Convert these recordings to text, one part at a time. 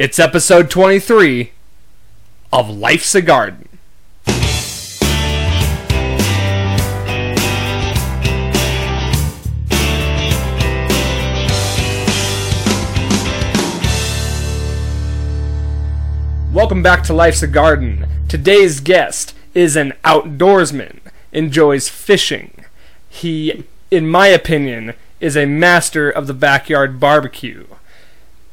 It's episode 23 of Life's a Garden. Welcome back to Life's a Garden. Today's guest is an outdoorsman, enjoys fishing. He, in my opinion, is a master of the backyard barbecue.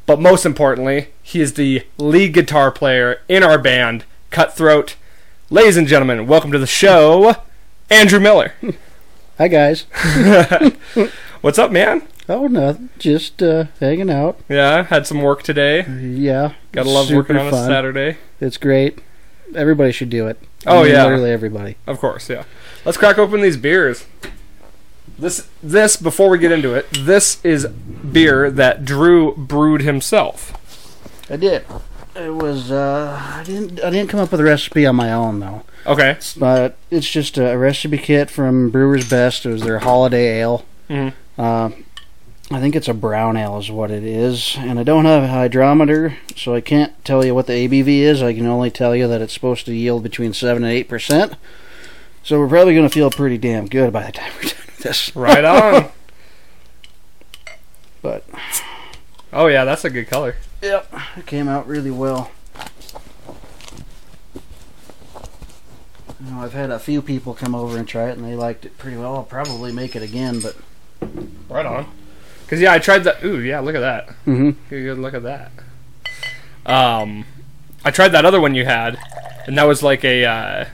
But most importantly, he is the lead guitar player in our band, Cutthroat. Ladies and gentlemen, welcome to the show, Andrew Miller. Hi guys. What's up, man? Oh nothing. just uh, hanging out. Yeah, had some work today. Yeah, Gotta love working on a fun. Saturday. It's great. Everybody should do it. Oh, I mean, yeah. literally everybody. Of course, yeah. Let's crack open these beers. This, this before we get into it, this is beer that Drew brewed himself. I did. It was. Uh, I didn't. I didn't come up with a recipe on my own though. Okay. But it's just a recipe kit from Brewer's Best. It was their holiday ale. Mhm. Uh, I think it's a brown ale is what it is, and I don't have a hydrometer, so I can't tell you what the ABV is. I can only tell you that it's supposed to yield between seven and eight percent. So we're probably going to feel pretty damn good by the time we're done this. Right on. But oh yeah, that's a good color. Yep, it came out really well. You know, I've had a few people come over and try it, and they liked it pretty well. I'll probably make it again, but Right on. Cause yeah, I tried that. Ooh, yeah, look at that. mm-hmm. Good, look at that. Um, I tried that other one you had, and that was like a. Uh,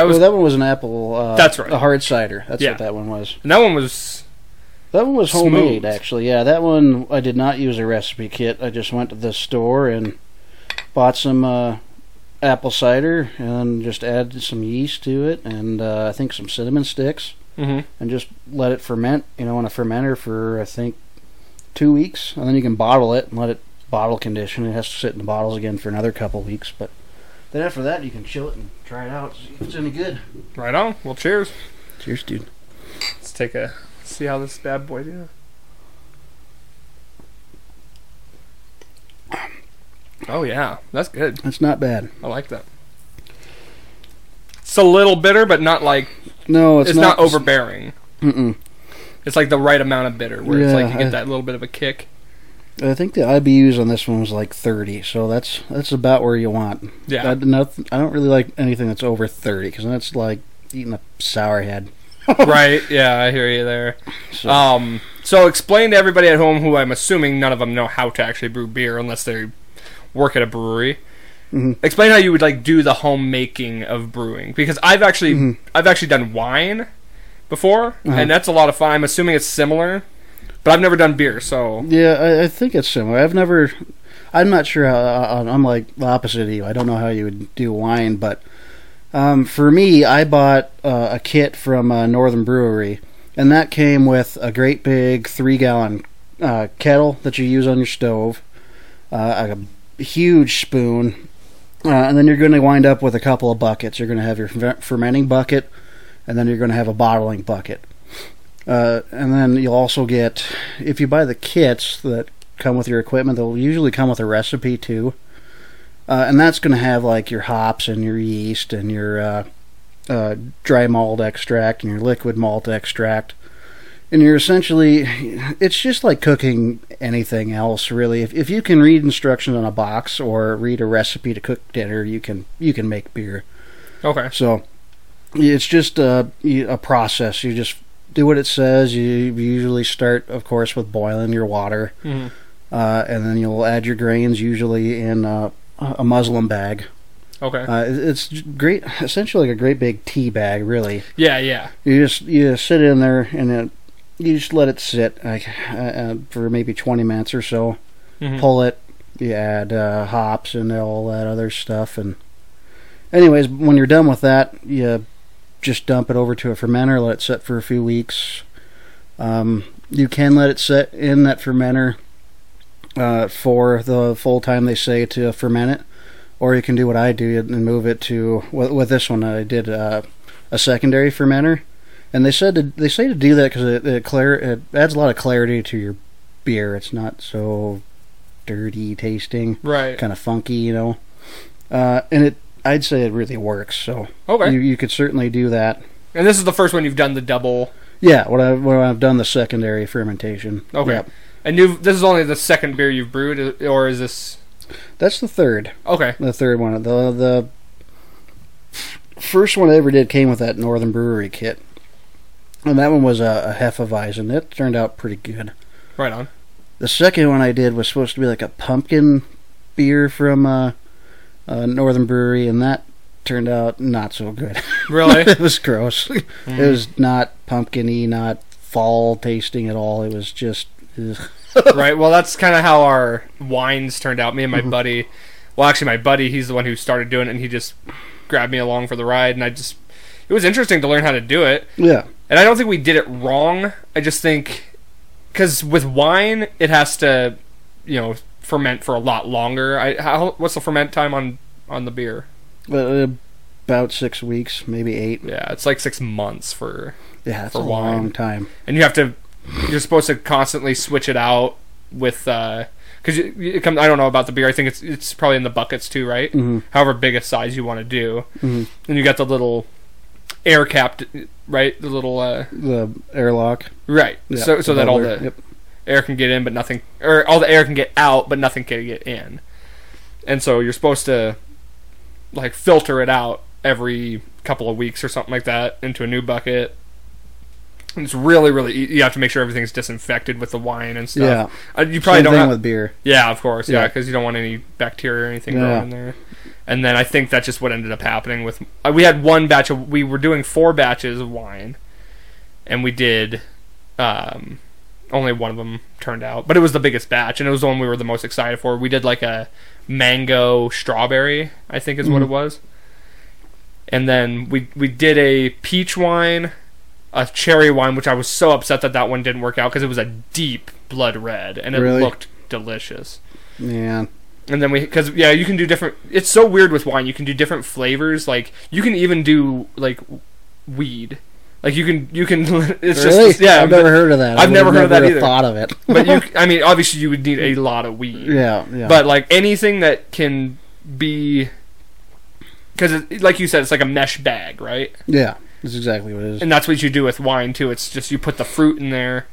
that was well, that one was an apple. Uh, That's right. A hard cider. That's Yeah. what that one was. and that one was That one was Smooth. homemade, actually. Yeah, that one I did not use a recipe kit. I just went to the store and bought some uh, apple cider and just added some yeast to it, and uh, I think some cinnamon sticks. mhm. and just let it ferment, you know, in a fermenter for I think two weeks, and then you can bottle it and let it bottle condition. It has to sit in the bottles again for another couple weeks, but then after that you can chill it and try it out. See if it's any good. right on. Well, cheers. Cheers, dude. Let's take a see how this bad boy do. Oh yeah, that's good. That's not bad. I like that. It's a little bitter, but not like No, it's, it's, not, overbearing. Mm-mm. It's like the right amount of bitter, where it's like you get I- that little bit of a kick. I think the IBUs on this one was like thirty, so that's that's about where you want. Yeah, I, not, I don't really like anything that's over thirty because that's like eating a sour head. right. Yeah, I hear you there. So, Um, so explain to everybody at home who I'm assuming none of them know how to actually brew beer unless they work at a brewery. Mhm. Explain how you would like do the homemaking of brewing because I've actually Mhm. I've actually done wine before Uh-huh. and that's a lot of fun. I'm assuming it's similar, but I've never done beer. So Yeah, I, I think it's similar. I've never. I'm not sure how. I- I'm like the opposite of you. I don't know how you would do wine, but um, for me, I bought uh, a kit from uh, Northern Brewery, and that came with a great big three gallon uh, kettle that you use on your stove, uh, a huge spoon, uh, and then you're going to wind up with a couple of buckets. You're going to have your fermenting bucket, and then you're going to have a bottling bucket. Uh, and then you'll also get, if you buy the kits that come with your equipment, they'll usually come with a recipe too. Uh, and that's going to have like your hops and your yeast and your uh, uh, dry malt extract and your liquid malt extract. And you're essentially, it's just like cooking anything else, really. If, if you can read instructions on a box or read a recipe to cook dinner, you can you can make beer. okay, So it's just a, a process. You just do what it says. You usually start, of course, with boiling your water, hmm uh, and then you'll add your grains, usually in uh, a muslin bag. okay, Uh, it's great, essentially like a great big tea bag, really. yeah, yeah, You just you just sit in there and then you just let it sit like, uh, uh, for maybe 20 minutes or so. Mhm. Pull it. You add uh, hops and all that other stuff. And anyways, when you're done with that, you just dump it over to a fermenter. Let it sit for a few weeks. Um, you can let it sit in that fermenter uh, for the full time they say to ferment it, or you can do what I do and move it to with, with this one. I did uh, a secondary fermenter, and they said to, they say to do that because it it, clar- it adds a lot of clarity to your beer. It's not so dirty tasting, Right. kind of funky, you know. Uh, and it, I'd say it really works. So Okay. you, you could certainly do that. and this is the first one you've done the double. Yeah, when I when I've done the secondary fermentation. Okay. Yep. And you this is only the second beer you've brewed, or is this That's the third. okay? The third one. The the first one I ever did came with that Northern Brewery kit, and that one was a, a Hefeweizen. It turned out pretty good. Right on. The second one I did was supposed to be like a pumpkin beer from uh, uh, Northern Brewery, and that turned out not so good. Really? it was gross. It Mm. was not pumpkiny, not fall tasting at all. It was just. right. Well, that's kind of how our wines turned out. Me and my Mhm. buddy. Well, actually, my buddy, he's the one who started doing it, and he just grabbed me along for the ride, and I just. It was interesting to learn how to do it, Yeah. and I don't think we did it wrong. I just think because with wine, it has to, you know, ferment for a lot longer. I how what's the ferment time on on the beer? Uh, about six weeks, maybe eight. Yeah, it's like six months for Yeah, it's For a wine. long time. and you have to you're supposed to constantly switch it out with uh because it comes I don't know about the beer I think it's it's probably in the buckets too right Mhm. however big a size you want to do Mhm. and you got the little air capped right the little uh The airlock. right Yeah, so so that all the Yep. Air can get in but nothing or all the air can get out but nothing can get in and so you're supposed to like filter it out every couple of weeks or something like that into a new bucket and it's really really you have to make sure everything's disinfected with the wine and stuff Yeah. uh, you probably Same don't thing have, with beer. yeah of course yeah Yeah. because you don't want any bacteria or anything Yeah. growing in there and then i think that's just what ended up happening with uh, we had one batch of we were doing four batches of wine and we did um only one of them turned out but it was the biggest batch and it was the one we were the most excited for we did like a mango strawberry i think is what Mhm. it was and then we we did a peach wine a cherry wine which i was so upset that that one didn't work out because it was a deep blood red and it Really? looked delicious Yeah. and then we, because yeah, you can do different. It's so weird with wine. You can do different flavors. Like you can even do like weed. Like you can, you can. It's really? just yeah. I've never heard of that. I've never heard of that I've never either. Thought of it. but you, I mean, obviously you would need a lot of weed. yeah, yeah. But like anything that can be, because like you said, it's like a mesh bag, right? yeah, that's exactly what it is. And that's what you do with wine too. It's just you put the fruit in there,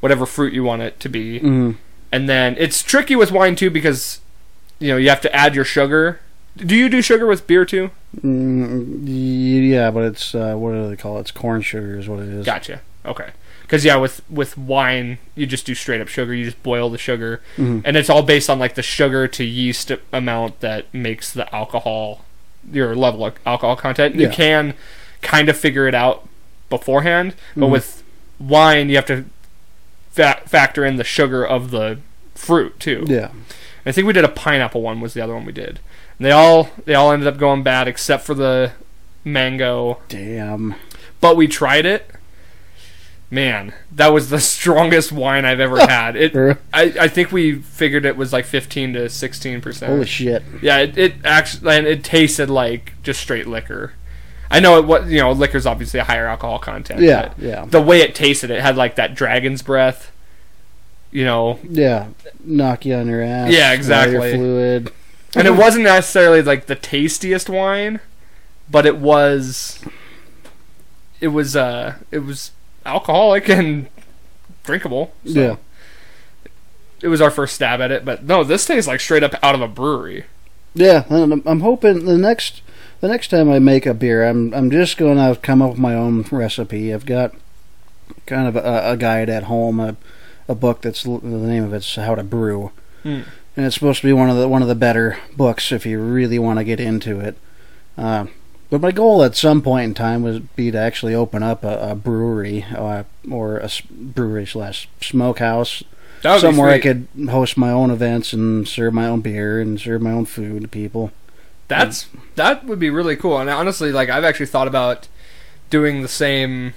whatever fruit you want it to be. hmm And then it's tricky with wine too because you know you have to add your sugar. Do you do sugar with beer too? Mm, yeah, but it's uh, what do they call it? It's corn sugar, is what it is. Gotcha. Okay. Because yeah, with with wine, you just do straight up sugar. You just boil the sugar, Mhm. and it's all based on like the sugar to yeast amount that makes the alcohol, your level of alcohol content. You can kind of figure it out beforehand, but Mhm. with wine, you have to fa- factor in the sugar of the fruit too. Yeah. I think we did a pineapple one was the other one we did. And they all they all ended up going bad except for the mango. Damn. But we tried it. Man, that was the strongest wine I've ever had. It I, I think we figured it was like 15 to 16 percent. Holy shit. Yeah, it, it actually and it tasted like just straight liquor. I know it what you know liquor's obviously a higher alcohol content. Yeah, but yeah. The way it tasted, it had like that dragon's breath. You know, Yeah. Knock you on your ass. Yeah, exactly. Fluid. And it wasn't necessarily like the tastiest wine, but it was it was uh it was alcoholic and drinkable. So Yeah. It was our first stab at it, but no, this tastes like straight up out of a brewery. Yeah, and I'm, hoping the next the next time I make a beer, I'm I'm just going to come up with my own recipe. I've got kind of a, a guide at home, a, a book that's the name of it's How to Brew, Hmm. And it's supposed to be one of the one of the better books if you really want to get into it. Uh, but my goal at some point in time would be to actually open up a, a brewery uh, or a brewery slash smokehouse somewhere I could host my own events and serve my own beer and serve my own food to people. That's that would be really cool. And honestly, like I've actually thought about doing the same.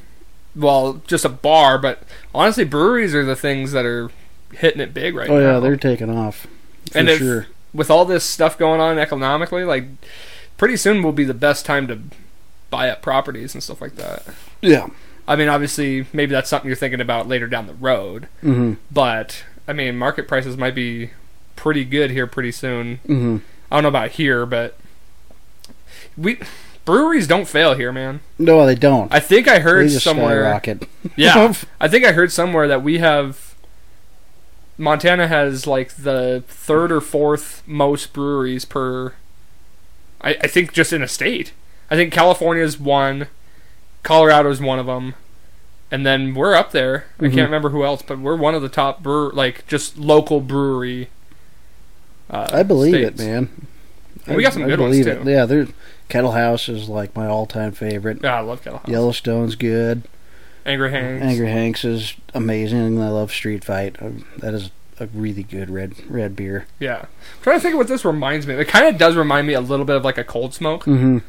Well, just a bar, but honestly, breweries are the things that are hitting it big right oh now. Oh yeah, they're taking off for And if- sure. with all this stuff going on economically, like pretty soon will be the best time to buy up properties and stuff like that. Yeah. I mean, obviously, maybe that's something you're thinking about later down the road, hmm but I mean, market prices might be pretty good here pretty soon. hmm I don't know about here, but we breweries don't fail here, man. No, they don't. I think I heard they just somewhere. skyrocket. Yeah, I think I heard somewhere that we have Montana has like the third or fourth most breweries per. I, I think just in a state. I think California's one, Colorado's one of them, and then we're up there. I Mhm. can't remember who else, but we're one of the top brewer like just local brewery. Uh, I believe it, man. And we got some I good ones, believe too. It. Yeah, there's Kettle House is like my all-time favorite. Yeah, I love Kettle House. Yellowstone's good. Angry Hanks. Angry Hanks is amazing. I love Street Fight. Um, That is a really good red red beer. Yeah. I'm trying to think of what this reminds me. of. It kind of does remind me a little bit of like a cold smoke. hmm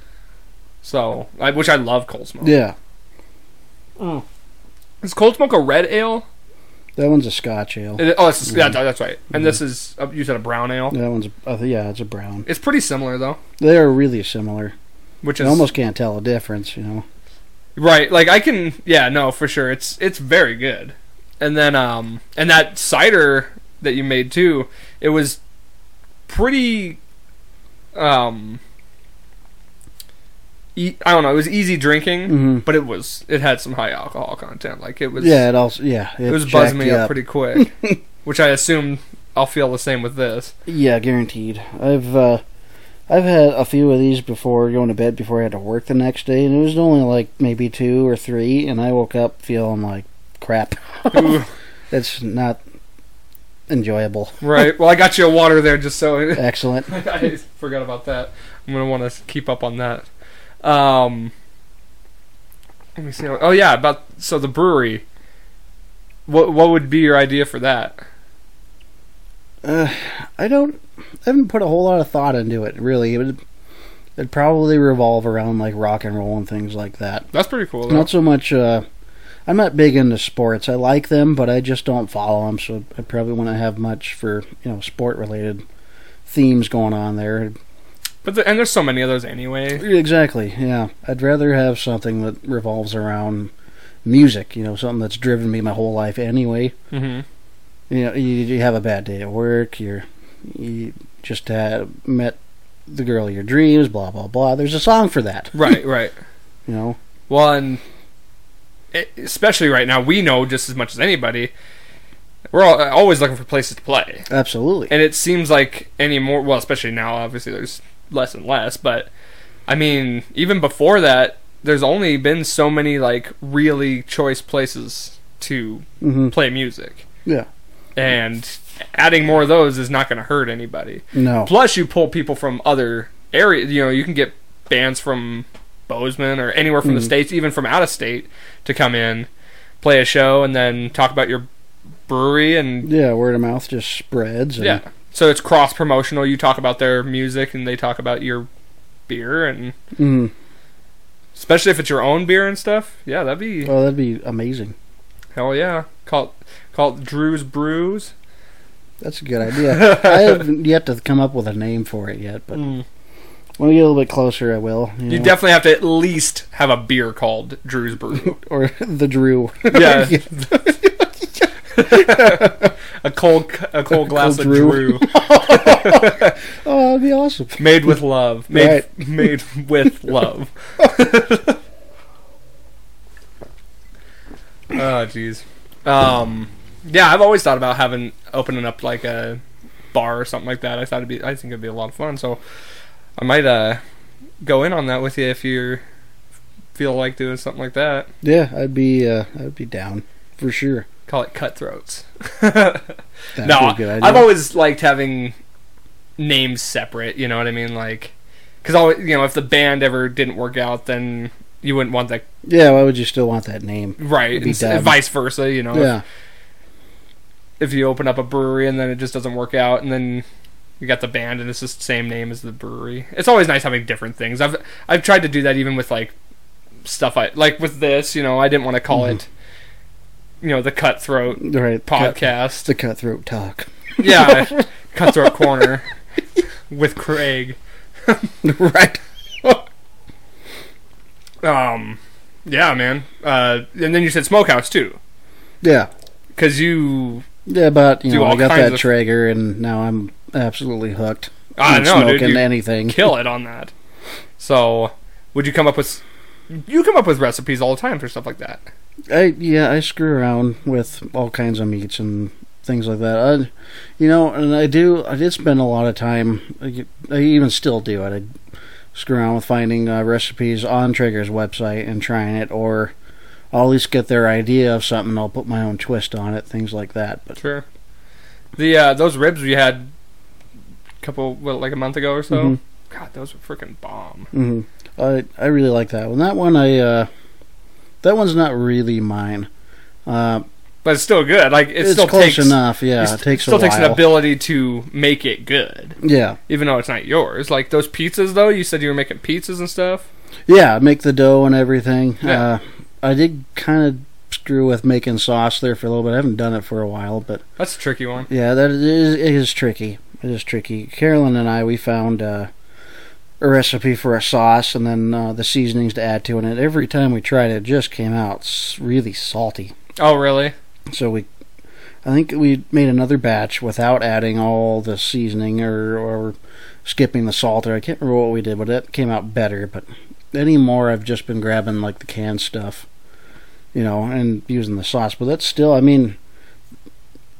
So, I, which I love cold smoke. Yeah, Is cold smoke a red ale? that one's a Scotch ale. It- oh, that's, yeah, Mhm. that's right. And this is uh, you said a brown ale. That one's uh, yeah, it's a brown. It's pretty similar though, They are really similar. which is almost can't tell a difference. You know. Right. Like I can, yeah, no, for sure. It's it's very good. And then um and that cider that you made too, it was pretty um e- I don't know, it was easy drinking, hmm but it was it had some high alcohol content. Like it was Yeah, it also yeah it was buzzing me you up pretty quick, which I assume I'll feel the same with this. Yeah, guaranteed. I've uh, I've had a few of these before going to bed before I had to work the next day, and it was only like maybe two or three, and I woke up feeling like crap. Ooh, It's not enjoyable. right. Well, I got you a water there just so Excellent. I forgot about that. I'm gonna want to keep up on that. Um, let me see. Oh yeah, about so the brewery. What what would be your idea for that? Uh, I don't. I haven't put a whole lot of thought into it. Really, it would. It'd probably revolve around like rock and roll and things like that. That's pretty cool. Though. Not so much. Uh, I'm not big into sports. I like them, but I just don't follow them. So I probably wouldn't have much for you know sport related themes going on there. But the, and there's so many of those anyway. Exactly. Yeah, I'd rather have something that revolves around music. You know, something that's driven me my whole life anyway. hmm You know, you, you have a bad day at work. You're you just had met the girl of your dreams. Blah blah blah. There's a song for that. Right, right. You know. Well, and it, especially right now, we know just as much as anybody. We're all, always looking for places to play. Absolutely. And it seems like anymore, well, especially now, obviously there's less and less, but I mean, even before that, there's only been so many like really choice places to hmm play music. Yeah. And adding more of those is not going to hurt anybody. No. Plus, you pull people from other areas. You know, you can get bands from Bozeman or anywhere from the Mhm. states, even from out of state, to come in, play a show, and then talk about your brewery and Yeah, word of mouth just spreads. And, yeah. So it's cross promotional. You talk about their music, and they talk about your beer, and Mm. especially if it's your own beer and stuff. Yeah, that'd be Oh, that'd be amazing. hell yeah. Call it call it Drew's Brews. That's a good idea. I haven't yet to come up with a name for it yet, but Mm. when we get a little bit closer, I will. You, You know. definitely have to at least have a beer called Drew's Brew. or the Drew. Yeah. a cold a cold glass cold of Drew. Drew oh, that'd be awesome. made with love. Made Right. made with love. oh jeez. Um yeah, I've always thought about having opening up like a bar or something like that. I thought it'd be I think it'd be a lot of fun. So I might uh go in on that with you if you feel like doing something like that. Yeah, I'd be. Uh, I'd be down for sure. Call it cutthroats. No, a good idea. I've always liked having names separate. You know what I mean? Like, because you know, if the band ever didn't work out, then you wouldn't want that, Yeah, why would you still want that name? right? It'd And vice versa. You know, Yeah, if, if you open up a brewery and then it just doesn't work out, and then you got the band and it's just the same name as the brewery. It's always nice having different things. I've I've tried to do that even with like stuff I like with this. You know, I didn't want to call Mhm. it, you know, the Cutthroat right. Cut, podcast. the cutthroat talk. Yeah, Cutthroat Corner with Craig. right. Um, yeah, man. Uh, and then you said Smokehouse too, Yeah. because you Yeah, but you know, I got that of- Traeger, and now I'm absolutely hooked. I know, dude. smoking You anything. kill it on that. So, would you come up with? You come up with recipes all the time for stuff like that. I yeah, I screw around with all kinds of meats and things like that. I, you know, and I do. I did spend a lot of time. I, I even still do it. Screw around with finding uh, recipes on Traeger's website and trying it, or I'll at least get their idea of something. I'll put my own twist on it, things like that. But Sure. The uh, those ribs we had a couple, what, like a month ago or so. Mhm. God, those were freaking bomb. hmm I I really like that one. That one I uh, that one's not really mine. Uh, But it's still good. Like it it's still close takes enough. Yeah, it it takes still takes an ability to make it good, yeah, even though it's not yours. Like those pizzas, though. You said you were making pizzas and stuff. yeah. Make the dough and everything. Yeah. Uh, I did kind of screw with making sauce there for a little bit. I haven't done it for a while, but That's a tricky one. yeah, that is it is tricky. It is tricky. Carolyn and I we found uh, a recipe for a sauce and then uh, the seasonings to add to it. And every time we tried it, it just came out really salty. Oh, really? So we, I think we made another batch without adding all the seasoning or or skipping the salt. Or I can't remember what we did, but it came out better. But anymore, I've just been grabbing like the canned stuff, you know, and using the sauce. But that's still, I mean,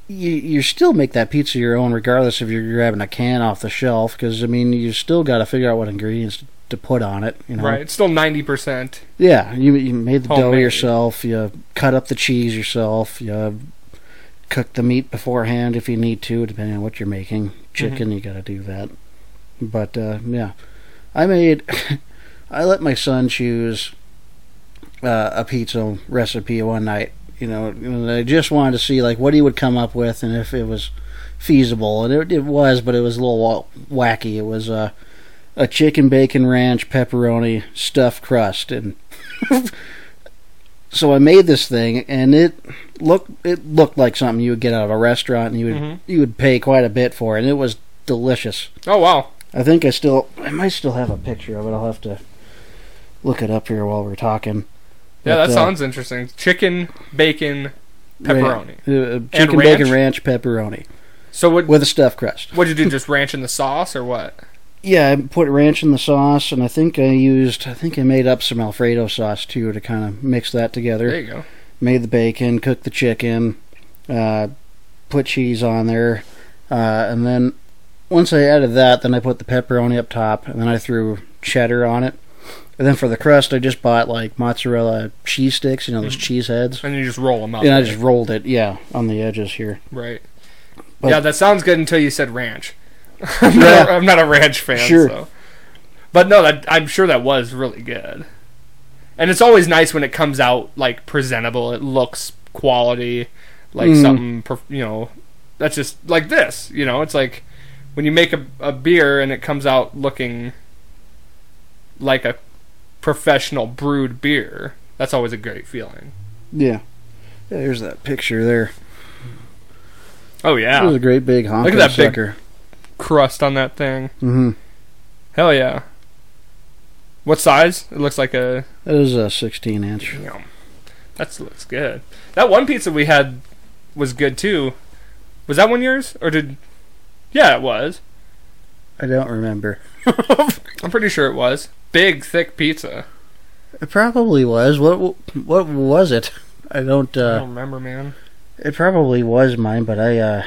you you still make that pizza your own, regardless if you're grabbing a can off the shelf. Because I mean, you still got to figure out what ingredients to put on it. You know, Right. It's still ninety percent. yeah, you you made the dough yourself. You cut up the cheese yourself. You cook the meat beforehand if you need to, depending on what you're making. Chicken, you got to do that. But uh, yeah, I made. I let my son choose uh, a pizza recipe one night. You know, and I just wanted to see like what he would come up with and if it was feasible, and it, it was, but it was a little wacky. It was uh, a chicken bacon ranch pepperoni stuffed crust, and so I made this thing, and it looked it looked like something you would get out of a restaurant, and you would Mhm. you would pay quite a bit for, it, and it was delicious. Oh wow. I think I still I might still have a picture of it. I'll have to look it up here while we're talking. Yeah, But, that uh, sounds interesting. Chicken, bacon, pepperoni. Uh, chicken ranch? bacon ranch pepperoni So what? with a stuffed crust. What'd you do? Just ranch in the sauce or what? Yeah, I put ranch in the sauce, and I think I used I think I made up some Alfredo sauce too to kind of mix that together. There you go. made the bacon, cooked the chicken, uh, put cheese on there, uh, and then once I added that, then I put the pepperoni up top, and then I threw cheddar on it. And then for the crust, I just bought like mozzarella cheese sticks, you know, those Mhm. cheese heads. And you just roll them up. And I just rolled it, yeah, on the edges here. Right. But- yeah, that sounds good until you said ranch. I'm, Yeah. not, a- I'm not a ranch fan, Sure. so. But no, that I'm sure that was really good. And it's always nice when it comes out like presentable. It looks quality, like Mm. something you know. That's just like this, you know. It's like when you make a, a beer and it comes out looking like a professional brewed beer. That's always a great feeling. Yeah. yeah there's that picture there. Oh It yeah, was a great big look at that big- sucker. Crust on that thing. Mm-hmm. Hell yeah. What size? It looks like a. That is a 16 inch. Damn. That looks good. That one pizza we had was good too. Was that one yours? Or did. Yeah, it was. I don't remember. I'm pretty sure it was. Big, thick pizza. It probably was. What what was it? I don't. I uh don't remember, man. It probably was mine, but I. uh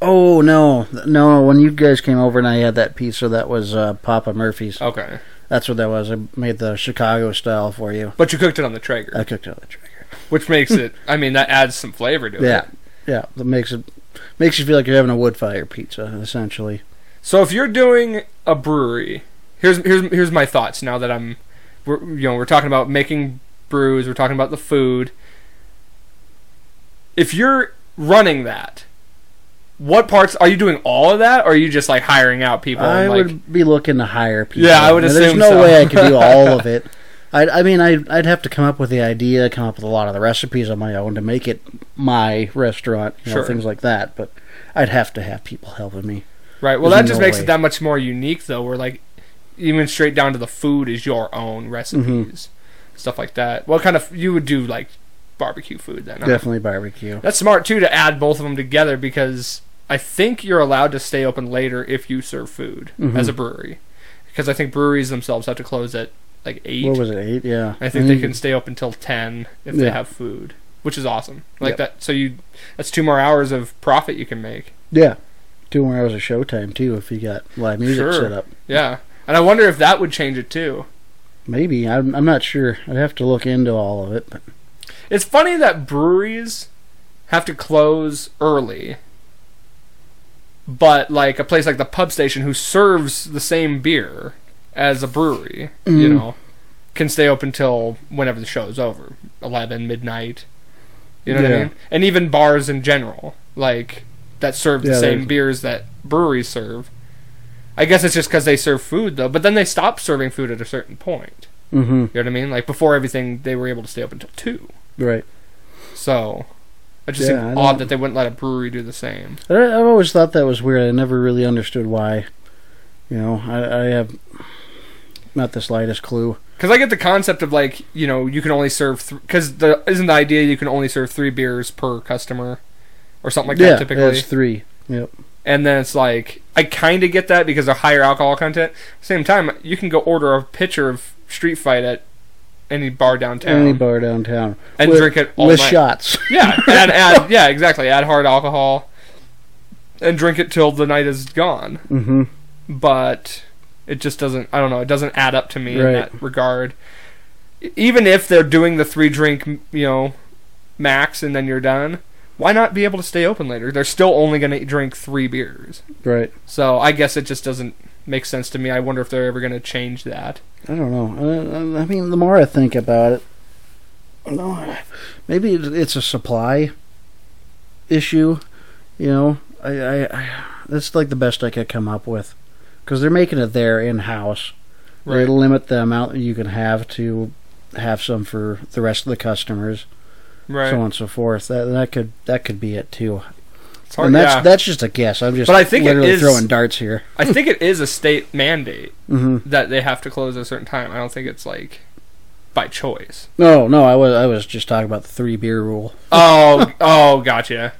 Oh no, no! When you guys came over and I had that pizza, that was uh, Papa Murphy's. Okay. That's what that was. I made the Chicago style for you. But you cooked it on the Traeger, I cooked it on the Traeger. which makes it. I mean, that adds some flavor to Yeah, it. Yeah, yeah. That makes it makes you feel like you're having a wood fire pizza, essentially. So if you're doing a brewery, here's here's here's my thoughts. Now that I'm, we're you know we're talking about making brews, we're talking about the food. If you're running that, what parts are you doing? All of that, or are you just like hiring out people? I and, like, would be looking to hire people. Yeah, I would There's assume no so. way I could do all of it. I, I mean, I'd, I'd have to come up with the idea, come up with a lot of the recipes on my own to make it my restaurant, you know, Sure. things like that. But I'd have to have people helping me. right. Well, there's that just no makes way. it that much more unique, though. Where like even straight down to the food is your own recipes, Mm-hmm. stuff like that. What kind of you would do like barbecue food then? huh? Definitely barbecue. That's smart too to add both of them together because I think you're allowed to stay open later if you serve food Mhm. as a brewery, because I think breweries themselves have to close at like eight. What was it? Eight? Yeah. I think they Mm. can stay open till ten if they have food, which is awesome. Like Yep. that, so you that's two more hours of profit you can make. Yeah. Two more hours of showtime too if you got live music Sure. set up. Yeah, and I wonder if that would change it too. Maybe I'm. I'm not sure. I'd have to look into all of it. But It's funny that breweries have to close early, but like a place like the pub station who serves the same beer as a brewery, you Mm. know, can stay open till whenever the show's over, eleven midnight. You know what I mean? And even bars in general, like that serve the Yeah, same beers that breweries serve. I guess it's just because they serve food though, but then they stop serving food at a certain point. mm-hmm. You know what I mean? Like before everything, they were able to stay open till two. right. So it just Yeah, I seemed odd that they wouldn't let a brewery do the same. I, I've always thought that was weird. I never really understood why. You know, I, I have not the slightest clue. Because I get the concept of like you know you can only serve because the isn't the idea you can only serve three beers per customer or something like yeah, that typically. that's three. Yep. and then it's like I kind of get that because of higher alcohol content. Same time, you can go order a pitcher of Street Fight at any bar downtown Any bar downtown and with, drink it all with night. shots. Yeah, add, add yeah exactly add hard alcohol and drink it till the night is gone. mm-hmm. but it just doesn't i don't know it doesn't add up to me in that regard even if they're doing the three drink you know max and then you're done why not be able to stay open later they're still only going to drink three beers Right. so i guess it just doesn't make sense to me i wonder if they're ever going to change that I don't know. I, I mean, the more I think about it, no, maybe it's a supply issue. You know, I, I, I that's like the best I could come up with because they're making it there in house. They right limit the amount you can have to have some for the rest of the customers, right so on and so forth. That that could that could be it too. Hard and that's yeah. that's just a guess. I'm just But I think it literally is- throwing darts here. i think it is a state mandate hmm that they have to close at a certain time i don't think it's like by choice No, no, I was I was just talking about the three beer rule. Oh, oh, gotcha.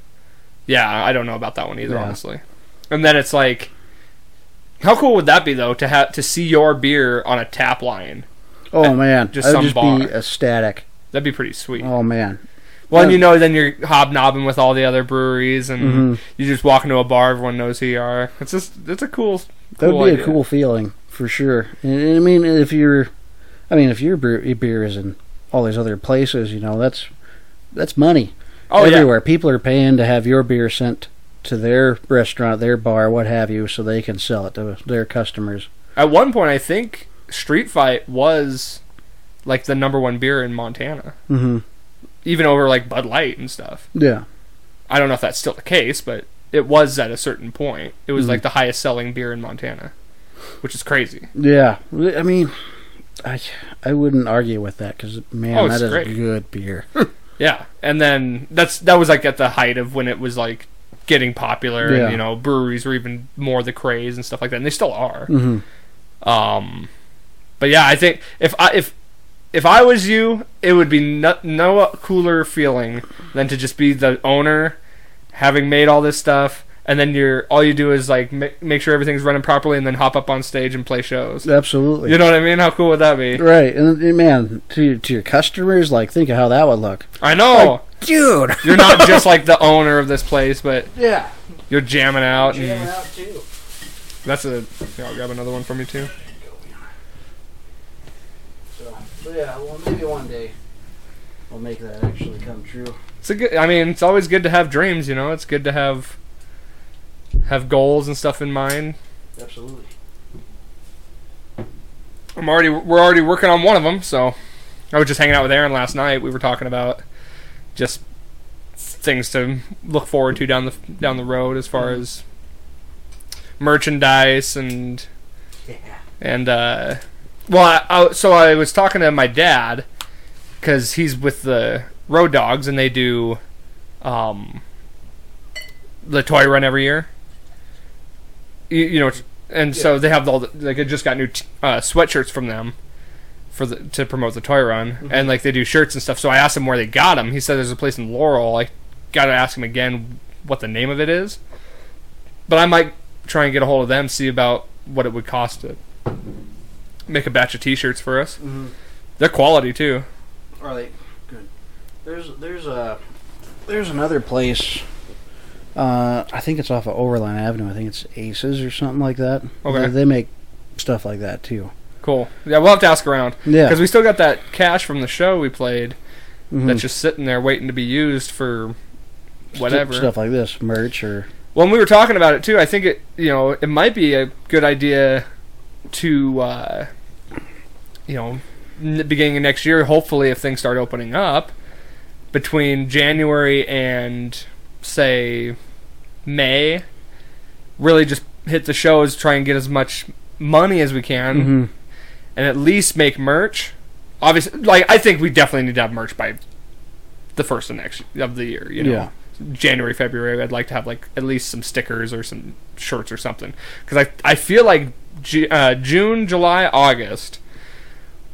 Yeah, I don't know about that one either, Yeah. honestly. And then it's like, how cool would that be though to have to see your beer on a tap line? Oh man, just I'd some just bar. be ecstatic. That'd be pretty sweet. Oh man, well, and you know, then you're hobnobbing with all the other breweries, and Mhm. you just walk into a bar, everyone knows who you are. It's just, it's a cool. that would be idea. a cool feeling for sure. And, I mean, if you're, I mean, if your beer, is in all these other places, you know, that's that's money Oh yeah, everywhere. People are paying to have your beer sent to their restaurant, their bar, what have you, so they can sell it to their customers. At one point, I think Street Fight was like the number one beer in Montana, hmm even over like Bud Light and stuff. Yeah, I don't know if that's still the case, but it was at a certain point. It was Mhm. like the highest selling beer in Montana, which is crazy. yeah. I mean, I I wouldn't argue with that because man, Oh, that is great. good beer. Yeah, and then that's that was like at the height of when it was like getting popular, Yeah. and you know breweries were even more the craze and stuff like that, and they still are. hmm Um, but yeah, I think if I if if I was you, it would be no, no cooler feeling than to just be the owner, having made all this stuff, and then you're all you do is like ma- make sure everything's running properly, and then hop up on stage and play shows. Absolutely. You know what I mean? How cool would that be? Right, and and, man, to to your customers, like think of how that would look, I know dude. you're not just like the owner of this place, but Yeah, you're jamming out. And out too. that's a. Here, I'll grab another one from you too. So, yeah, well, maybe one day we'll make that actually come true. It's a good. I mean, it's always good to have dreams. You know, it's good to have have goals and stuff in mind. Absolutely. I'm already we're already working on one of them. So I was just hanging out with Aaron last night. We were talking about just things to look forward to down the down the road as far as merchandise and Yeah. and uh, well, I, I, so I was talking to my dad because he's with the Road Dogs and they do um, the toy run every year. You, you know, and so they have all the, like I just got new t- uh, sweatshirts from them for the to promote the toy run, and like they do shirts and stuff. So I asked him where they got them. He said there's a place in Laurel. I got to ask him again what the name of it is, but I might try and get a hold of them, see about what it would cost to make a batch of T-shirts for us. Mm-hmm. They're quality too. Are they good? There's there's a there's another place. Uh, I think it's off of Overland Avenue. I think it's Aces or something like that. Okay. They, they make stuff like that too. Cool. Yeah, we'll have to ask around Yeah. because we still got that cash from the show we played Mhm. that's just sitting there waiting to be used for whatever. stuff like this, merch or Well, When we were talking about it too, I think it you know it might be a good idea to uh, you know n- beginning of next year. Hopefully, if things start opening up between January and say May, really just hit the shows, try and get as much money as we can, Mhm. and at least make merch. Obviously, like I think we definitely need to have merch by the first of next of the year. You know, Yeah. January, February. I'd like to have like at least some stickers or some shirts or something because I I feel like Ju- uh, June, July, August.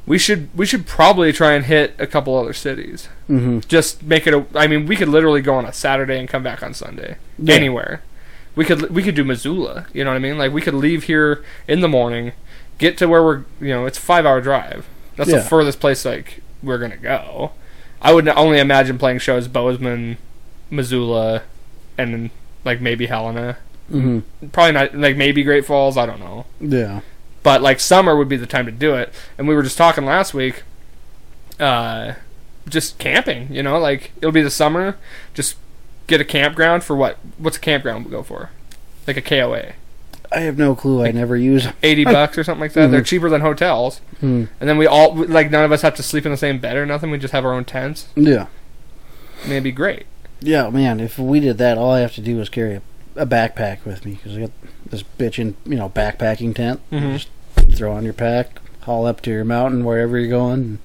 We should we should probably try and hit a couple other cities. Mhm. Just make it a. I mean, we could literally go on a Saturday and come back on Sunday. Yeah. Anywhere. We could we could do Missoula. You know what I mean? Like we could leave here in the morning, get to where we're. You know, it's a five hour drive. That's Yeah. the furthest place like we're gonna go. I would only imagine playing shows Bozeman, Missoula, and then like maybe Helena. Mhm. Probably not like maybe Great Falls. I don't know. Yeah. But like summer would be the time to do it. And we were just talking last week, uh, just camping. You know, like it'll be the summer. Just get a campground for what? What's a campground we go for? Like a KOA, I have no clue. I never use. eighty bucks or something like that. They're Mhm. cheaper than hotels. Hmm. And then we all like none of us have to sleep in the same bed or nothing. We just have our own tents. Yeah. Mean, it'd be great. Yeah, man. If we did that, all I have to do is carry a, a backpack with me because I got this bitchin', you know, backpacking tent. Mhm. Just throw on your pack, haul up to your mountain wherever you're going.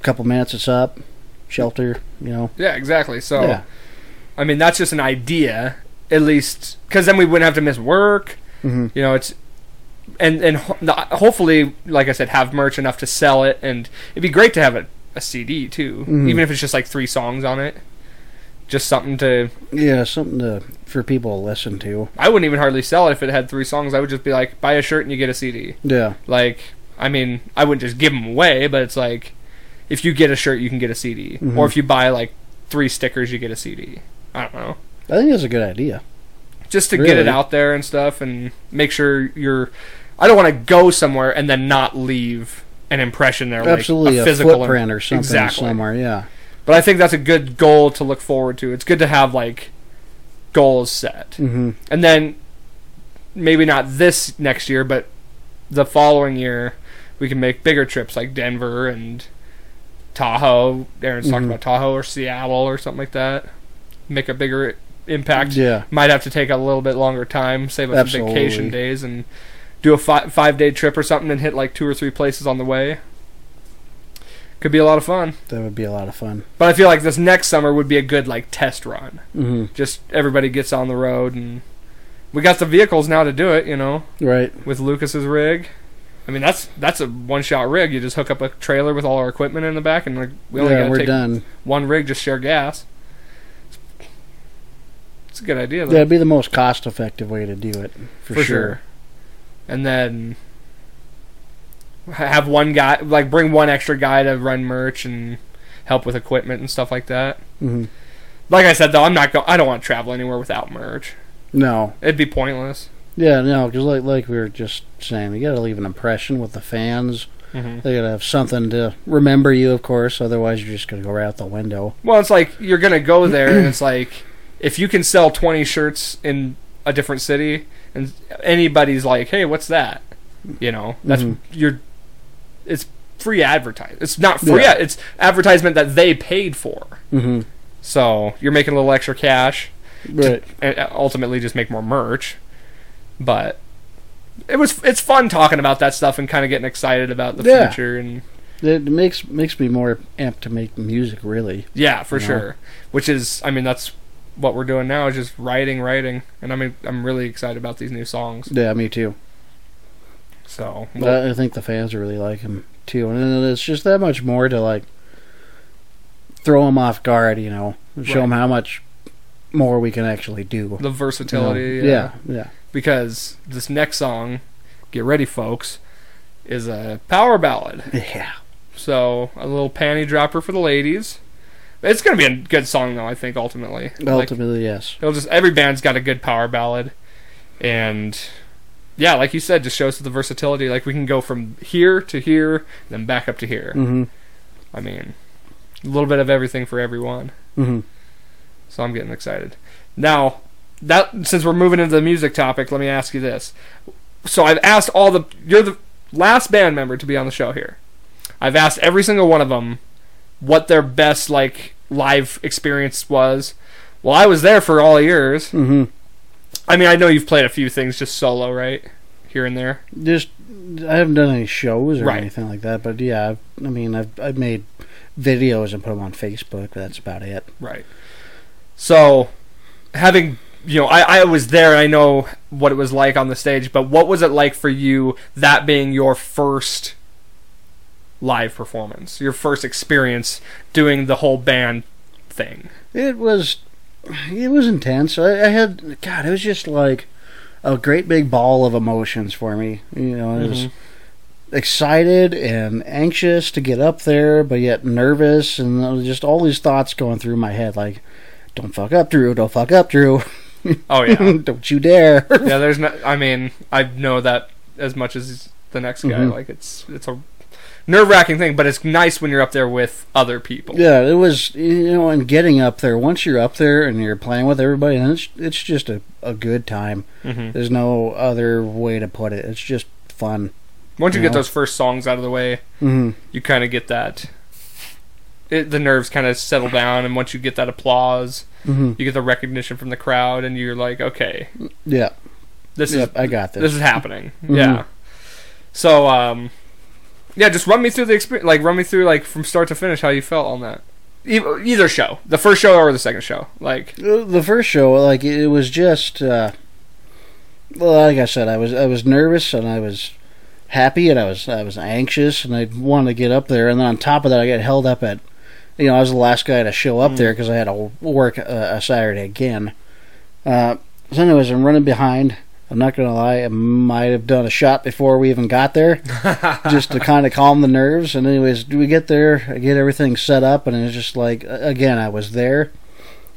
A couple minutes, it's up. Shelter, you know. Yeah, exactly. So yeah. I mean, that's just an idea, at least, because then we wouldn't have to miss work. hmm You know, it's and and ho- hopefully, like I said, have merch enough to sell it, and it'd be great to have a, a CD too, Mhm. even if it's just like three songs on it. Just something to. Yeah, something to for people to listen to. I wouldn't even hardly sell it if it had three songs. I would just be like, buy a shirt and you get a CD. Yeah. Like, I mean, I wouldn't just give them away, but it's like, if you get a shirt, you can get a CD, Mhm. or if you buy like three stickers, you get a CD. I don't know. I think that's a good idea. just to get it out there and stuff and make sure you're I don't want to go somewhere and then not leave an impression there like Absolutely, a a, physical footprint or something exactly. somewhere. Yeah. But I think that's a good goal to look forward to. It's good to have like goals set. hmm And then maybe not this next year but the following year we can make bigger trips like Denver and Tahoe. Aaron's talking Mhm. about Tahoe or Seattle or something like that. Make a bigger impact. Yeah. might have to take a little bit longer time, save up vacation days, and do a fi- five day trip or something, and hit like two or three places on the way. Could be a lot of fun. That would be a lot of fun. But I feel like this next summer would be a good like test run. hmm Just everybody gets on the road, and we got the vehicles now to do it. You know, Right. with Lucas's rig. I mean, that's that's a one shot rig. You just hook up a trailer with all our equipment in the back, and like, we only yeah, we're take done. one rig, just share gas. It's a good idea. Though. That'd be the most cost-effective way to do it, for, for sure. And then have one guy, like bring one extra guy to run merch and help with equipment and stuff like that. hmm Like I said, though, I'm not go. I don't want to travel anywhere without merch. No. It'd be pointless. Yeah, no, because like like we were just saying, you got to leave an impression with the fans. hmm They got to have something to remember you, of course. Otherwise, you're just gonna go right out the window. Well, it's like you're gonna go there, and it's like if you can sell 20 shirts in a different city, and anybody's like, "Hey, what's that?" You know, that's Mhm. you're. It's free advertising. It's not free. Yeah. It's advertisement that they paid for. hmm So you're making a little extra cash. Right. and ultimately just make more merch. But it was it's fun talking about that stuff and kind of getting excited about the Yeah. future and It makes makes me more amped to make music. Really. yeah, for You know? sure. Which is I mean that's what we're doing now is just writing, writing, and I mean I'm really excited about these new songs. Yeah, me too. So I think the fans really like him too, and it's just that much more to like throw him off guard. You know, show Right. them how much more we can actually do. the versatility. You know? yeah, yeah. Because this next song, get ready, folks, is a power ballad. Yeah. So a little panty dropper for the ladies. It's gonna be a good song though. I think ultimately. Like, Ultimately, yes. it'll just every band's got a good power ballad, and yeah, like you said, just shows the versatility. Like we can go from here to here, then back up to here. Mm-hmm. I mean, a little bit of everything for everyone. Mm-hmm. So I'm getting excited. Now, that since we're moving into the music topic, let me ask you this. So I've asked all the you're the last band member to be on the show here. I've asked every single one of them what their best like live experience was. Well, I was there for all years. Mm-hmm. I mean, I know you've played a few things just solo, right? Here and there. Just, I haven't done any shows or Right. anything like that, but yeah, I've, I mean, I've I've made videos and put them on Facebook. That's about it. Right. So, having you know, I, I was there and I know what it was like on the stage, but what was it like for you that being your first live performance, your first experience doing the whole band thing? It was, it was intense. I, I had, God, it was just like a great big ball of emotions for me. You know, I was Mhm. excited and anxious to get up there, but yet nervous, and just all these thoughts going through my head, like, "Don't fuck up, Drew! Don't fuck up, Drew! Oh yeah, Don't you dare!" yeah. There's no. I mean, I know that as much as the next guy. Mhm. Like it's it's a nerve wracking thing, but it's nice when you're up there with other people. Yeah, it was you know, and getting up there. Once you're up there and you're playing with everybody, and it's it's just a, a good time. hmm There's no other way to put it. It's just fun. Once you Yeah. get those first songs out of the way, hmm you kind of get that. It, the nerves kind of settle down, and once you get that applause, hmm you get the recognition from the crowd, and you're like, okay, Yeah. this Yep. is I got this. this is happening. Mhm. Yeah. So, um, yeah, just run me through the experience. Like, run me through like from start to finish how you felt on that. E- Either show, the first show or the second show. Like, the first show, like it was just, uh, well, like I said, I was I was nervous and I was happy and I was I was anxious and I wanted to get up there. And then on top of that, I got held up at, you know, I was the last guy to show up Mm. there because I had to work uh, a Saturday again. Uh, so, anyways, I'm running behind. I'm not gonna lie, I might have done a shot before we even got there, just to kind of calm the nerves. And anyways, do we get there, I get everything set up, and it's just like again, I was there,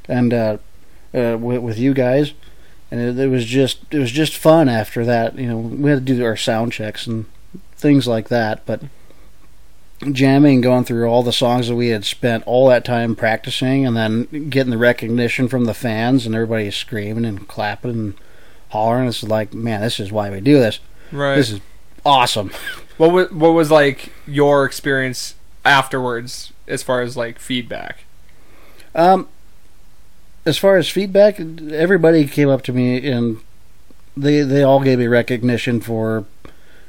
and uh, uh, with, with you guys, and it, it was just it was just fun. After that, you know, we had to do our sound checks and things like that, but jamming, going through all the songs that we had spent all that time practicing, and then getting the recognition from the fans and everybody screaming and clapping and hollering. It's like, man, this is why we do this. right. This is awesome. what was what was like your experience afterwards, as far as like feedback? Um, as far as feedback, everybody came up to me and they they all gave me recognition for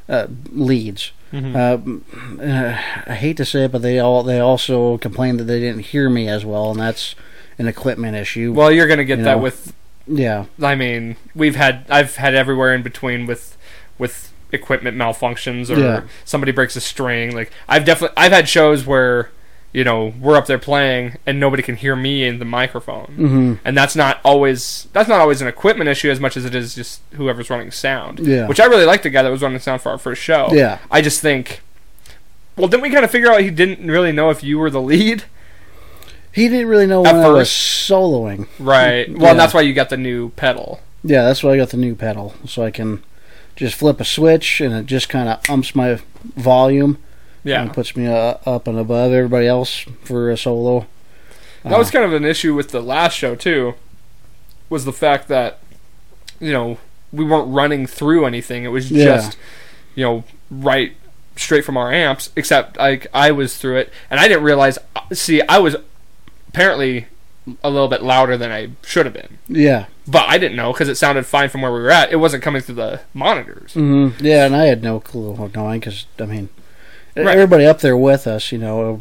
uh, leads. Mm-hmm. Uh, I hate to say it, but they all they also complained that they didn't hear me as well, and that's an equipment issue. well, you're gonna get you that know. with. Yeah, I mean, we've had I've had everywhere in between with with equipment malfunctions or Yeah. somebody breaks a string. Like I've definitely I've had shows where you know we're up there playing and nobody can hear me in the microphone. hmm and that's not always that's not always an equipment issue as much as it is just whoever's running sound. Yeah. Which I really liked the guy that was running sound for our first show. yeah, I just think well didn't we kind of figure out he didn't really know if you were the lead? He didn't really know when I was soloing. Right. Well Yeah. and that's why you got the new pedal. Yeah, that's why I got the new pedal, so I can just flip a switch and it just kind of umps my volume. Yeah. and puts me uh, up and above everybody else for a solo. That was Uh, kind of an issue with the last show too. Was the fact that you know we weren't running through anything. It was Yeah. just you know right straight from our amps. Except like I was through it, and I didn't realize. See, I was apparently a little bit louder than I should have been, yeah, but I didn't know because it sounded fine from where we were at. It wasn't coming through the monitors. hmm yeah, and I had no clue what going because I mean, Right. everybody up there with us, you know,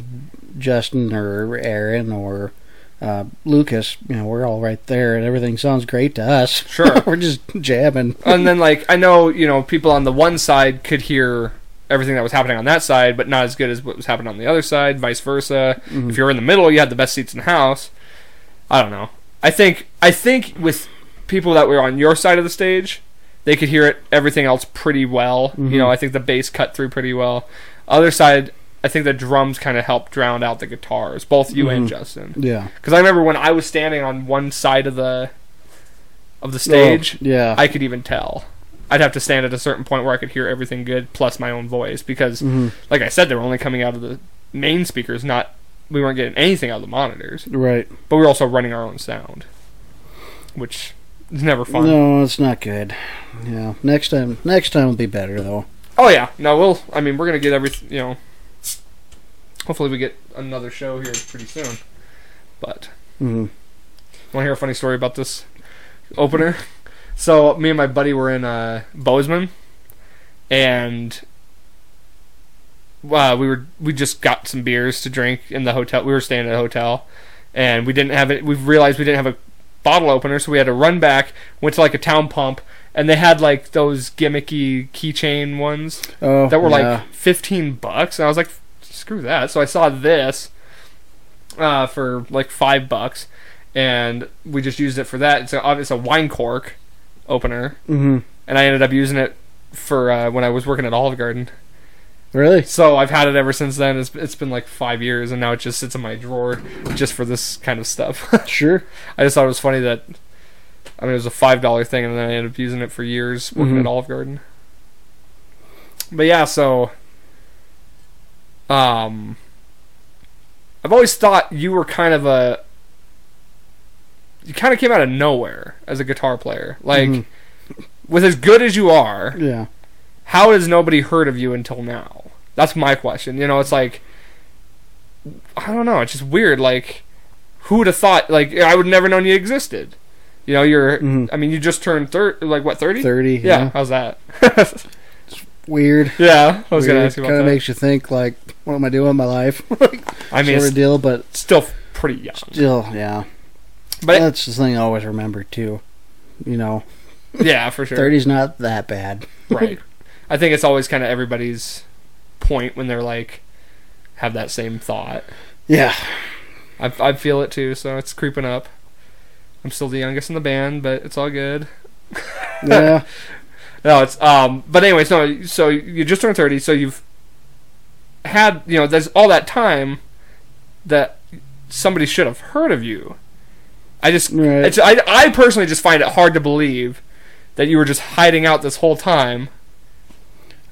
Justin or Aaron or uh, Lucas, you know, we're all right there, and everything sounds great to us. Sure. we're just jabbing. and then like I know you know people on the one side could hear everything that was happening on that side, but not as good as what was happening on the other side, vice versa. Mhm. If you're in the middle, you had the best seats in the house. I don't know. I think I think with people that were on your side of the stage, they could hear it everything else pretty well. Mhm. You know, I think the bass cut through pretty well. Other side, I think the drums kind of helped drown out the guitars, both you and Mhm. Justin. Yeah. Because I remember when I was standing on one side of the of the stage, Oh, yeah. I could even tell. I'd have to stand at a certain point where I could hear everything good, plus my own voice, because, Mhm. like I said, they were only coming out of the main speakers. Not we weren't getting anything out of the monitors, Right. but we were also running our own sound, which is never fun. No, it's not good. Yeah. Next time. Next time will be better though. Oh yeah, no, we'll. I mean, we're gonna get every. You know, hopefully we get another show here pretty soon. But Mm-hmm. Want to hear a funny story about this opener? So me and my buddy were in uh, Bozeman, and uh, we were we just got some beers to drink in the hotel. We were staying at a hotel, and we didn't have it. We realized we didn't have a bottle opener, so we had to run back. Went to like a town pump, and they had like those gimmicky keychain ones Oh. that were yeah. like 15 bucks and i was like screw that so i saw this uh, for like five bucks and we just used it for that it's a, it's a wine cork opener Mhm. and i ended up using it for uh, when i was working at olive garden Really? so i've had it ever since then it's, it's been like five years and now it just sits in my drawer just for this kind of stuff Sure. i just thought it was funny that i mean it was a five dollar thing and then i ended up using it for years working Mhm. at olive garden but yeah so um i've always thought you were kind of a kind of came out of nowhere as a guitar player like Mhm. with as good as you are Yeah. how has nobody heard of you until now that's my question you know it's like i don't know it's just weird like who would have thought like i would never known you existed you know you're Mhm. i mean you just turned thir- like what 30 Thirty. yeah, Yeah. how's that Weird. yeah i was gonna ask you about Kind of that makes you think like, what am I doing with my life? i mean sort of deal, but still pretty young still, yeah. But That's the thing I always remember too. You know, yeah for sure thirty's not that bad. right i think it's always kind of everybody's point when they're like have that same thought Yeah. I, I feel it too so it's creeping up i'm still the youngest in the band but it's all good Yeah. No, it's um. But anyways, no. So you just turned thirty. So you've had you know there's all that time that somebody should have heard of you. I just Right. it's I I personally just find it hard to believe that you were just hiding out this whole time.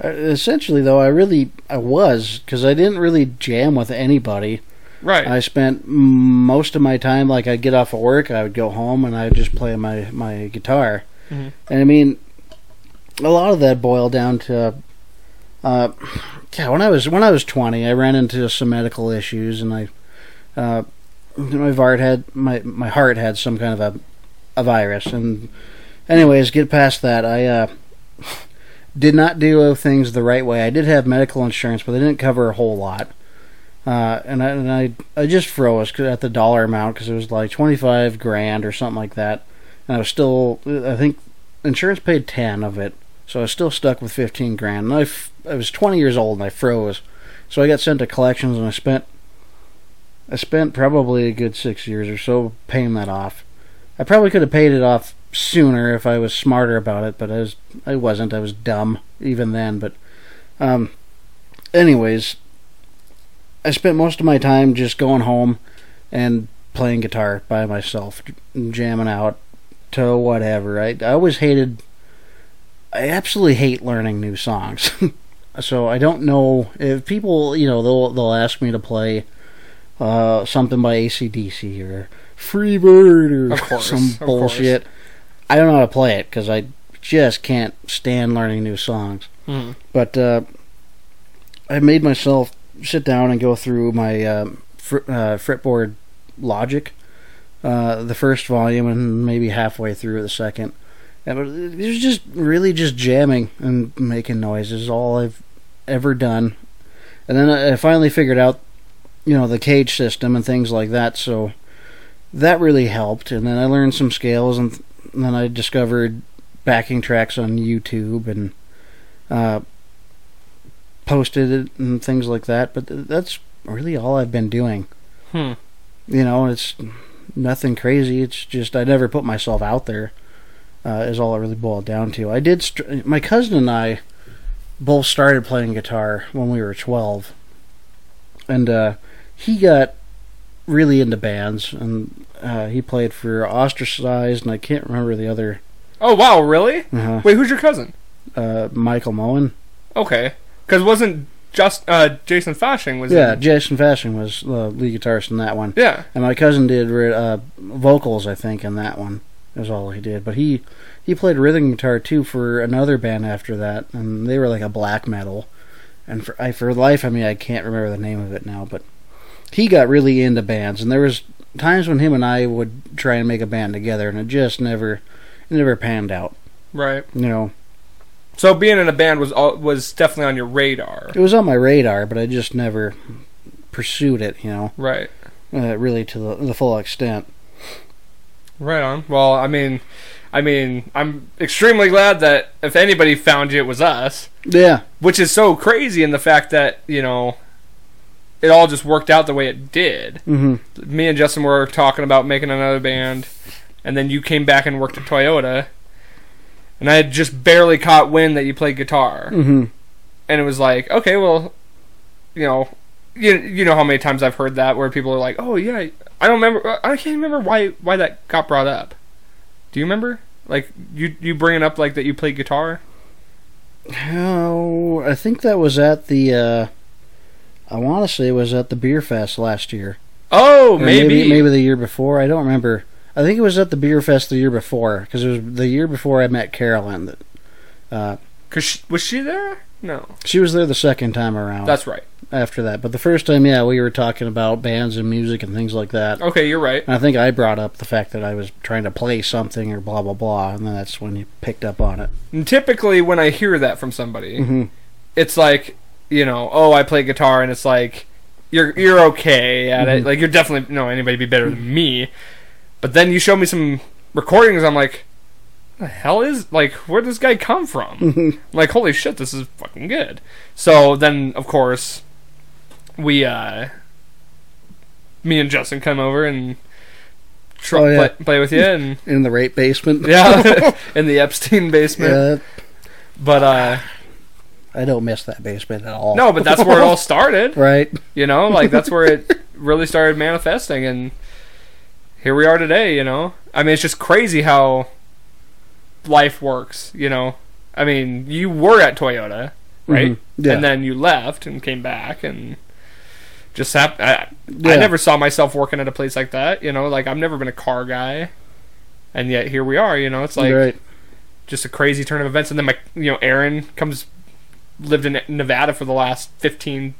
Uh, Essentially, though, I really I was because I didn't really jam with anybody. Right. I spent most of my time like I'd get off of work, I would go home, and I'd just play my my guitar. Mhm. And I mean, a lot of that boiled down to, uh, yeah. When I was when I was twenty, I ran into some medical issues, and I, uh, my heart had my my heart had some kind of a a virus, and anyways, get past that, I uh, did not do things the right way. I did have medical insurance, but they didn't cover a whole lot. Uh, and I, and I, I just froze at the dollar amount because it was like twenty five grand or something like that, and I was still, I think, insurance paid ten of it, so I was still stuck with fifteen grand. And I, f- I was twenty years old and I froze, so I got sent to collections and I spent, I spent probably a good six years or so paying that off. I probably could have paid it off sooner if I was smarter about it, but I was, I wasn't. I was dumb even then. But, um, anyways, I spent most of my time just going home and playing guitar by myself, jamming out to whatever. I, I always hated. I absolutely hate learning new songs. so I don't know if people, you know, they'll they'll ask me to play uh, something by ACDC or Freebird or Of course, some bullshit. I don't know how to play it because I just can't stand learning new songs. Mhm. But uh, I made myself sit down and go through my um, fr- uh, fretboard logic, uh, the first volume, and maybe halfway through the second. And it was just really just jamming and making noises. All I've ever done. And then I finally figured out, you know, the CAGED system and things like that. So that really helped. And then I learned some scales, and, and then I discovered backing tracks on YouTube and uh, posted it and things like that. But th- that's really all I've been doing. Hmm. You know, it's nothing crazy. It's just I never put myself out there. Uh, is all it really boiled down to. I did. St- my cousin and I both started playing guitar when we were twelve, and uh, he got really into bands, and uh, he played for Ostracized, and I can't remember the other. Oh wow, really? Uh, Wait, who's your cousin? uh, Michael Moen. Okay, because wasn't just uh, Jason Fashing was Yeah, in- Jason Fashing was the lead guitarist in that one. yeah And my cousin did uh, vocals, I think, in that one. Is all he did. But he he played rhythm guitar too for another band after that, and they were like a black metal. And for I for life, I mean, I can't remember the name of it now. But he got really into bands, and there was times when him and I would try and make a band together, and it just never it never panned out. right. You know, So being in a band was all, was definitely on your radar. it was on my radar, but I just never pursued it. You know, Right. uh, really to the the full extent. Right on. Well, I mean, I mean, I'm extremely glad that if anybody found you, it was us. Yeah. Which is so crazy in the fact that you know, it all just worked out the way it did. hmm Me and Justin were talking about making another band, and then you came back and worked at Toyota, and I had just barely caught wind that you played guitar, hmm and it was like, okay, well, you know, you you know how many times I've heard that where people are like, oh yeah, I don't remember, I can't remember why why that got brought up. Do you remember? Like you you bringing up like that you played guitar? Oh, I think that was at the. Uh, I want to say it was at the beer fest last year. Oh, Or maybe maybe the year before. I don't remember. I think it was at the beer fest the year before because it was the year before I met Carolyn. That uh, Cause she, was she there? No, she was there the second time around. that's right. after that, but the first time, yeah, we were talking about bands and music and things like that. Okay, you're right. And I think I brought up the fact that I was trying to play something or blah blah blah, and then that's when you picked up on it. And typically, when I hear that from somebody, hmm it's like you know, oh, I play guitar, and it's like you're you're okay at it. Mhm. Like you're definitely no anybody be better than me. But then you show me some recordings. I'm like, the hell is like where does this guy come from? I'm like holy shit, this is fucking good. So then of course we uh me and Justin come over and tr- Oh, yeah. play, play with you and In the rape basement. yeah in the Epstein basement. Yeah, But uh I don't miss that basement at all. no, but that's where it all started. right. You know, like that's where it really started manifesting, and here we are today. You know, I mean, it's just crazy how life works. You know, I mean, you were at Toyota, right? Mhm. Yeah. And then you left and came back, and just hap- I, I never saw myself working at a place like that. You know, like I've never been a car guy, and yet here we are. You know, it's like right. just a crazy turn of events. And then my, you know, Aaron comes, lived in Nevada for the last fifteen,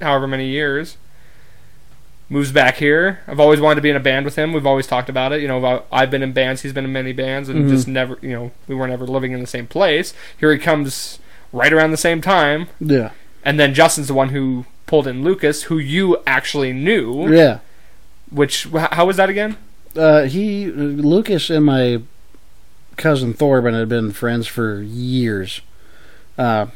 however many years. Moves back here. I've always wanted to be in a band with him. We've always talked about it. You know, about- I've been in bands. He's been in many bands, and Mhm. just never, you know, we weren't ever living in the same place. Here he comes right around the same time, Yeah. and then Justin's the one who pulled in Lucas, who you actually knew. Yeah. Which how was that again? Uh, he Lucas and my cousin Thorben had been friends for years. Uh,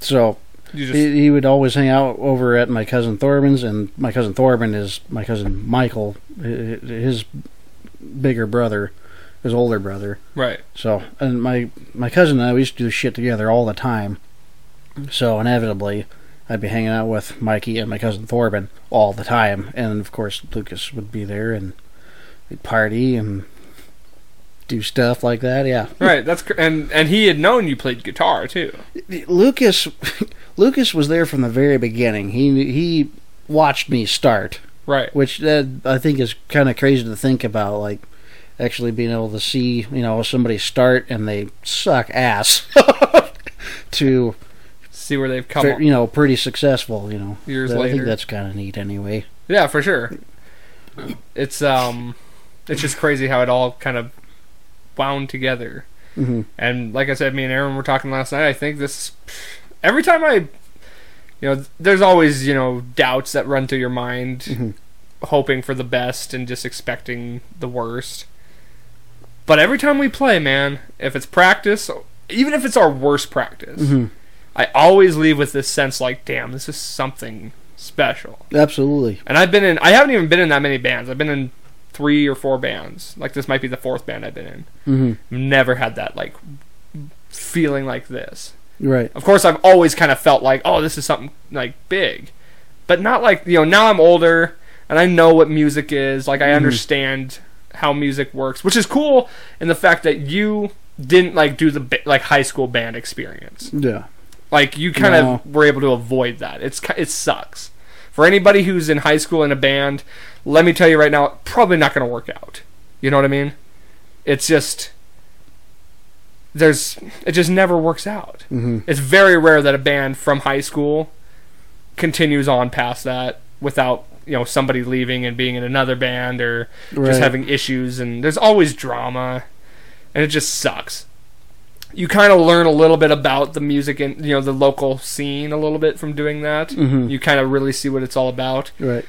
so just he, he would always hang out over at my cousin Thorben's, and my cousin Thorben is my cousin Michael, his bigger brother, his older brother. right. So, and my my cousin and I we used to do shit together all the time. Mm-hmm. So inevitably, I'd be hanging out with Mikey and my cousin Thorben all the time, and of course Lucas would be there, and we'd party and do stuff like that. Yeah, Right. That's cr- and and he had known you played guitar too. Lucas, Lucas was there from the very beginning. He he watched me start, Right. which uh, I think is kind of crazy to think about. Like actually being able to see, you know, somebody start and they suck ass to See where they've come you know pretty successful. You know, years later, I think that's kind of neat. Anyway, Yeah, for sure. It's um, it's just crazy how it all kind of wound together. hmm And like I said, me and Aaron were talking last night. I think this every time I, you know, there's always you know doubts that run through your mind, Mhm. hoping for the best and just expecting the worst. But every time we play, man, if it's practice, even if it's our worst practice, hmm I always leave with this sense like, damn, this is something special. absolutely. And I've been in, I haven't even been in that many bands. I've been in three or four bands. Like this might be the fourth band I've been in. hmm Never had that like feeling like this. Right. Of course, I've always kind of felt like, oh, this is something like big, but not like you know. Now I'm older and I know what music is. Like I Mhm. understand how music works, which is cool in the fact that you didn't like do the like high school band experience. Yeah. Like you kind No. of were able to avoid that. It's it sucks for anybody who's in high school in a band. Let me tell you right now, probably not going to work out. You know what I mean? It's just there's it just never works out. hmm It's very rare that a band from high school continues on past that without you know somebody leaving and being in another band or Right. just having issues and there's always drama and it just sucks you kind of learn a little bit about the music and you know the local scene a little bit from doing that. Mhm. you kind of really see what it's all about. Right.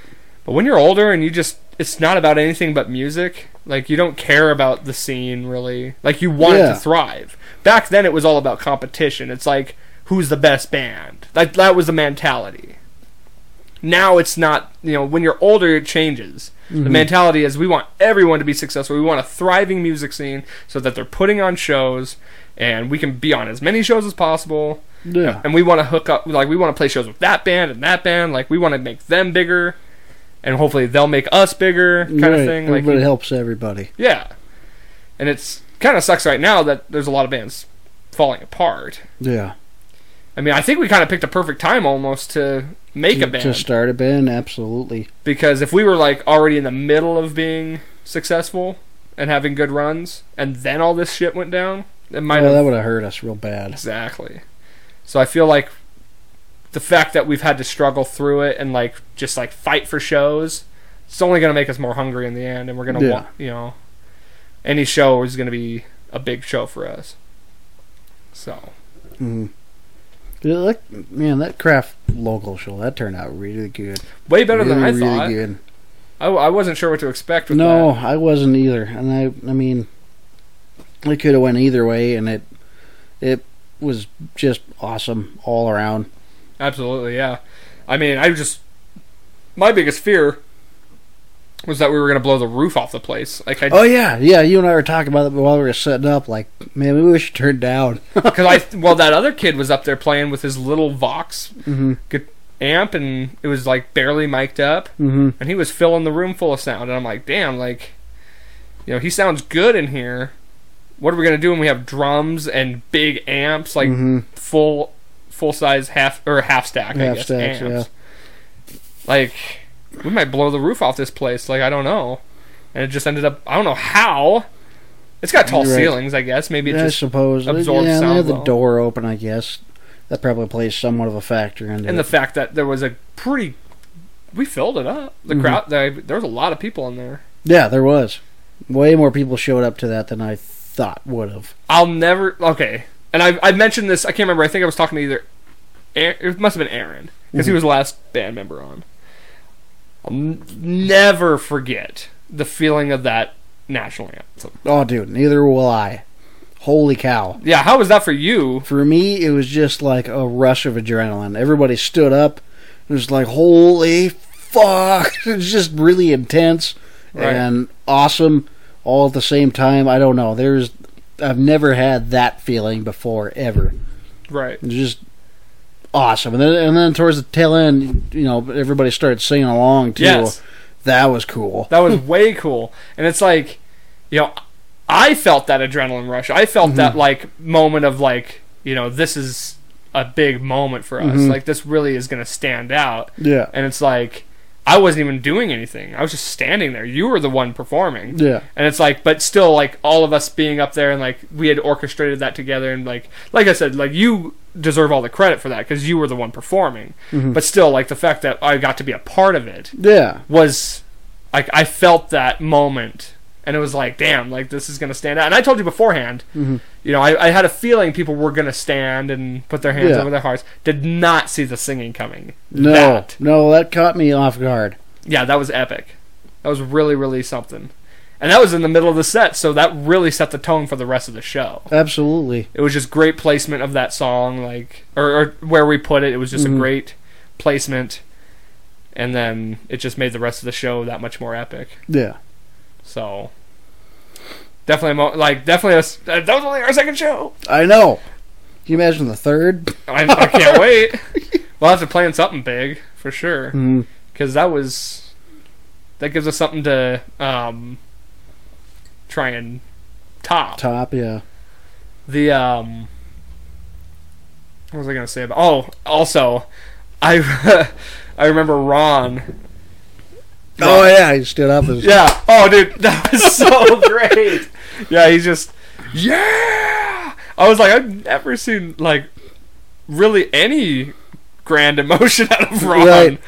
but when you're older and you just it's not about anything but music like you don't care about the scene really. Like you want it to thrive. Back then it was all about competition. It's like who's the best band? Like that was the mentality. Now it's not you know when you're older it changes. The Mhm. mentality is we want everyone to be successful. We want a thriving music scene so that they're putting on shows and we can be on as many shows as possible Yeah. and we want to hook up like we want to play shows with that band and that band like we want to make them bigger and hopefully they'll make us bigger kind Right. of thing like Everybody helps everybody. yeah and it's kind of sucks right now that there's a lot of bands falling apart Yeah. i mean i think we kind of picked a perfect time almost to make to, a band to start a band, absolutely. because if we were like already in the middle of being successful and having good runs and then all this shit went down it might Well, that would have hurt us real bad. Exactly. So I feel like the fact that we've had to struggle through it and like just like fight for shows, it's only going to make us more hungry in the end, and we're going to Yeah. want you know, any show is going to be a big show for us. So hmm Yeah, that, man, that craft local show that turned out really good. way better than I Really, really thought. good. I, I wasn't sure what to expect with No, that. I wasn't either, and I, I mean, it could have went either way, and it, it was just awesome all around. Absolutely, yeah. I mean, I just my biggest fear was that we were going to blow the roof off the place. Like I Oh yeah, yeah. You and I were talking about it while we were setting up. Like, man, maybe we should turn down. because I well that other kid was up there playing with his little Vox hmm amp and it was like barely mic'd up hmm and he was filling the room full of sound and I'm like damn like you know he sounds good in here what are we gonna do when we have drums and big amps like hmm full full size half or half stack I guess stacks, amps like we might blow the roof off this place like I don't know and it just ended up I don't know how it's got tall right. ceilings I guess maybe it I just suppose. absorbs yeah, sound had the well. door open. I guess that probably plays somewhat of a factor in into and it. the fact that there was a pretty we filled it up the Mhm. crowd there, there was a lot of people in there yeah, there was way more people showed up to that than I thought would have. I'll never. Okay, and I I mentioned this. I can't remember. I think I was talking to either. Aaron, it must have been Aaron because he Mhm. was the last band member on. I'll n- never forget the feeling of that national anthem. Oh, dude, neither will I. Holy cow! Yeah, how was that for you? For me, it was just like a rush of adrenaline. Everybody stood up. It was like, holy fuck! It was just really intense Right. and awesome all at the same time. I don't know. There's, I've never had that feeling before ever. Right. It was just awesome. And then, and then towards the tail end, you know, everybody started singing along too. Yes, That was cool. that was way cool. And it's like, you know, I felt that adrenaline rush. I felt that Mhm. like moment of like, you know, this is a big moment for us. Mhm. Like this really is going to stand out. Yeah. and it's like I wasn't even doing anything. I was just standing there. You were the one performing. Yeah. And it's like but still like all of us being up there and like we had orchestrated that together and like like I said like you deserve all the credit for that cuz you were the one performing. Mhm. But still like the fact that I got to be a part of it Yeah. was like I felt that moment and it was like damn like this is going to stand out. And I told you beforehand Mhm. you know, I, I had a feeling people were going to stand and put their hands Yeah. over their hearts. Did not see the singing coming. No. That No, that caught me off guard. yeah, that was epic. That was really, really something. And that was in the middle of the set, so that really set the tone for the rest of the show. Absolutely. It was just great placement of that song, like or, or where we put it. It was just Mhm. a great placement, and then it just made the rest of the show that much more epic. Yeah. So definitely, mo- like definitely, a s that was only our second show. I know. Can you imagine the third? I, I can't wait. We'll have to plan something big for sure Mm, because that was that gives us something to um try and top. top, yeah. The um, what was I gonna say about? Oh, also, I I remember Ron. Oh yeah, he stood up as Yeah. Oh, dude, that was so great. Yeah, he's just yeah. I was like, I've never seen like really any grand emotion out of Ron. Right.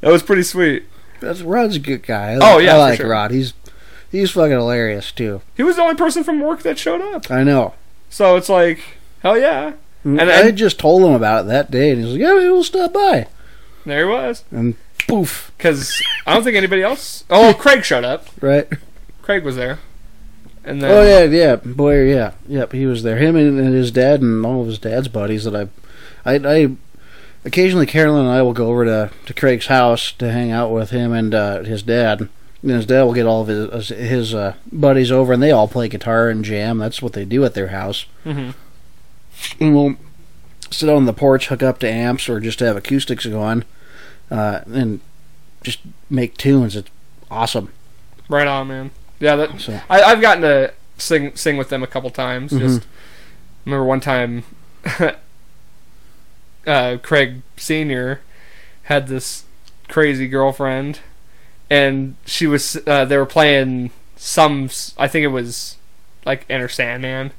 That was pretty sweet. That's Rod's a good guy. I, Oh, yeah, I like sure. Rod. He's he's fucking hilarious too. He was the only person from work that showed up. I know. So it's like, hell yeah. And And- I just told him about it that day, and he's like, "Yeah, we'll stop by." There he was. And poof, Because I don't think anybody else. Oh, Craig showed up. right? Craig was there. And then Oh yeah, yeah, Boyer, yeah, yep. He was there. Him and, and his dad and all of his dad's buddies that I, I, I, occasionally Carolyn and I will go over to to Craig's house to hang out with him and uh, his dad. And his dad will get all of his his uh, buddies over, and they all play guitar and jam. That's what they do at their house. Mhm. And we'll sit on the porch, hook up to amps, or just have acoustics going, uh, and just make tunes. It's awesome. right on, man. Yeah, that So I, I've gotten to sing sing with them a couple times. Mhm. Just remember one time, uh, Craig Senior had this crazy girlfriend, and she was uh, they were playing some I think it was like Enter Sandman,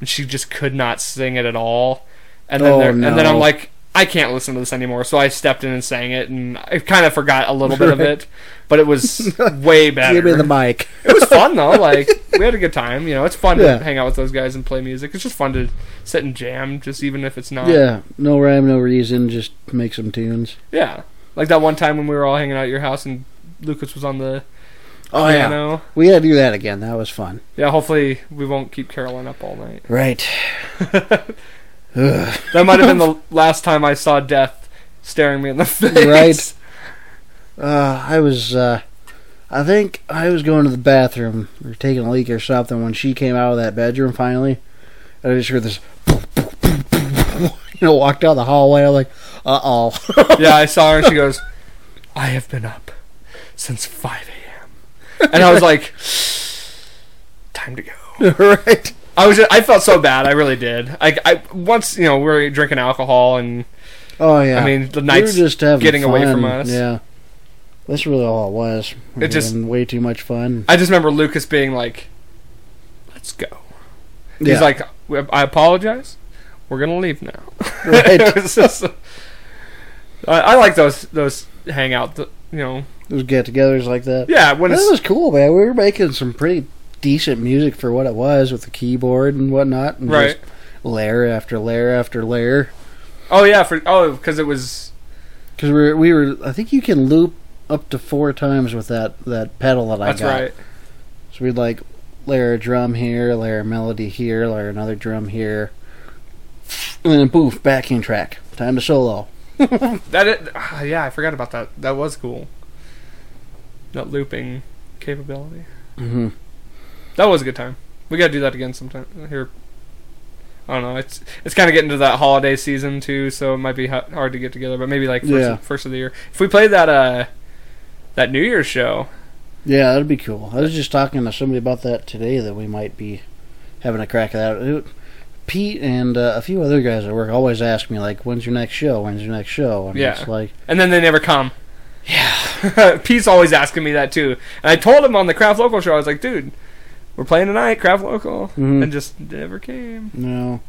and she just could not sing it at all. And then Oh, there, and then I'm like. I can't listen to this anymore, so I stepped in and sang it, and I kind of forgot a little bit of it, but it was way better. give me the mic. It was fun though. Like we had a good time. You know, it's fun Yeah. to hang out with those guys and play music. It's just fun to sit and jam, just even if it's not. Yeah, no rhyme, no reason, just make some tunes. Yeah. Like that one time when we were all hanging out at your house and Lucas was on the Oh yeah, piano. we had to do that again. That was fun. Yeah. Hopefully we won't keep Carolyn up all night. Right. Ugh. That might have been the last time I saw death staring me in the face. Right. Uh, I was, uh, I think I was going to the bathroom or taking a leak or something when she came out of that bedroom finally. And I just heard this, you know, walked down the hallway. I'm like, uh oh. Yeah, I saw her and she goes, "I have been up since 5 a.m." And I was like, "Time to go." right. I was just, I felt so bad. I really did. I, I once you know we were drinking alcohol and Oh yeah. I mean the we nights just having getting away from us. Yeah. That's really all it was. We It just- way too much fun. I just remember Lucas being like, "Let's go." Yeah. He's like, "I apologize. We're gonna leave now." Right. Just- I, I like those those hangout. You know, Those get-togethers like that. yeah. When That was cool, man. We were making some pretty decent music for what it was with the keyboard and whatnot. And right. just layer after layer after layer. Oh yeah. For oh, because it was Because we were, we were, I think you can loop up to four times with that, that pedal that I that's got. right. So we'd like layer a drum here, layer a melody here, layer another drum here. And then poof, backing track. Time to solo. That it, ah, yeah, I forgot about that. That was cool. That looping capability. hmm That was a good time. We gotta do that again sometime here. I don't know. It's it's kind of getting to that holiday season too, so it might be ha- hard to get together. But maybe like first, Yeah. first of the year. If we played that uh that New Year's show, Yeah, that'd be cool. I was just talking to somebody about that today that we might be having a crack at that. Pete and uh, a few other guys at work always ask me like, "When's your next show? When's your next show?" And Yeah. it's like, and then they never come. Yeah, Pete's always asking me that too. And I told him on the Craft Local show, I was like, dude, we're playing tonight, Craft Local, Mhm. and just never came. no.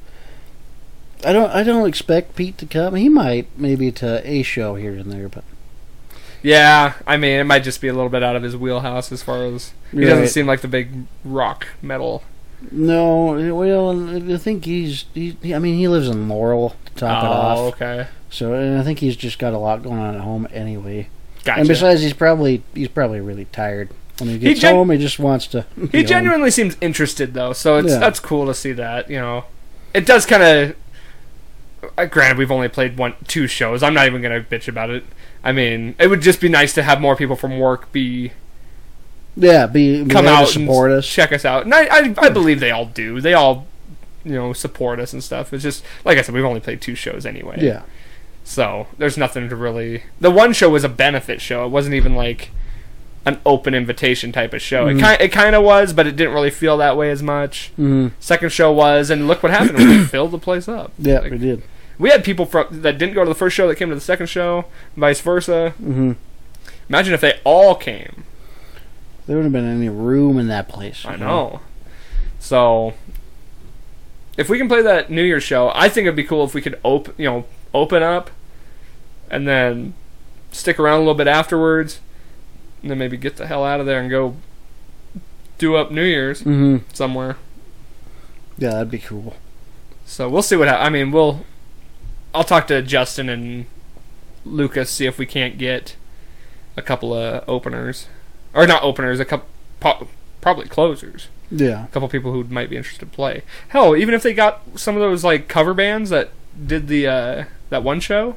I don't. I don't expect Pete to come. He might, maybe to a show here and there, but Yeah, I mean, it might just be a little bit out of his wheelhouse as far as he Right. doesn't seem like the big rock metal. no. Well, I think he's. He, I mean, he lives in Laurel to top it off. Oh, okay, So I think he's just got a lot going on at home anyway. gotcha. And besides, he's probably he's probably really tired. When he gets gen- home, he just wants to. He be home. genuinely seems interested though, so it's Yeah. that's cool to see that. You know, it does kind of. Uh, granted, we've only played one, two shows. I'm not even gonna bitch about it. I mean, it would just be nice to have more people from work be Yeah, be, come out support and us. check us out. And I, I, I believe they all do. They all, you know, support us and stuff. It's just like I said, we've only played two shows anyway. Yeah, So there's nothing to really. The one show was a benefit show. It wasn't even like an open invitation type of show. Mhm. It kind it kind of was, but it didn't really feel that way as much. hmm Second show was, and look what happened. we filled the place up. yeah, Like, we did. we had people from that didn't go to the first show that came to the second show, vice versa. hmm Imagine if they all came. There wouldn't have been any room in that place. I know. So, if we can play that New Year's show, I think it'd be cool if we could open, you know, open up, and then stick around a little bit afterwards, and then maybe get the hell out of there and go do up New Year's hmm somewhere. Yeah, that'd be cool. So we'll see what. Ha- I mean, we'll. I'll talk to Justin and Lucas see if we can't get a couple of openers, or not openers, a couple po- probably closers. Yeah. a couple people who might be interested to play. Hell, even if they got some of those like cover bands that did the uh, that one show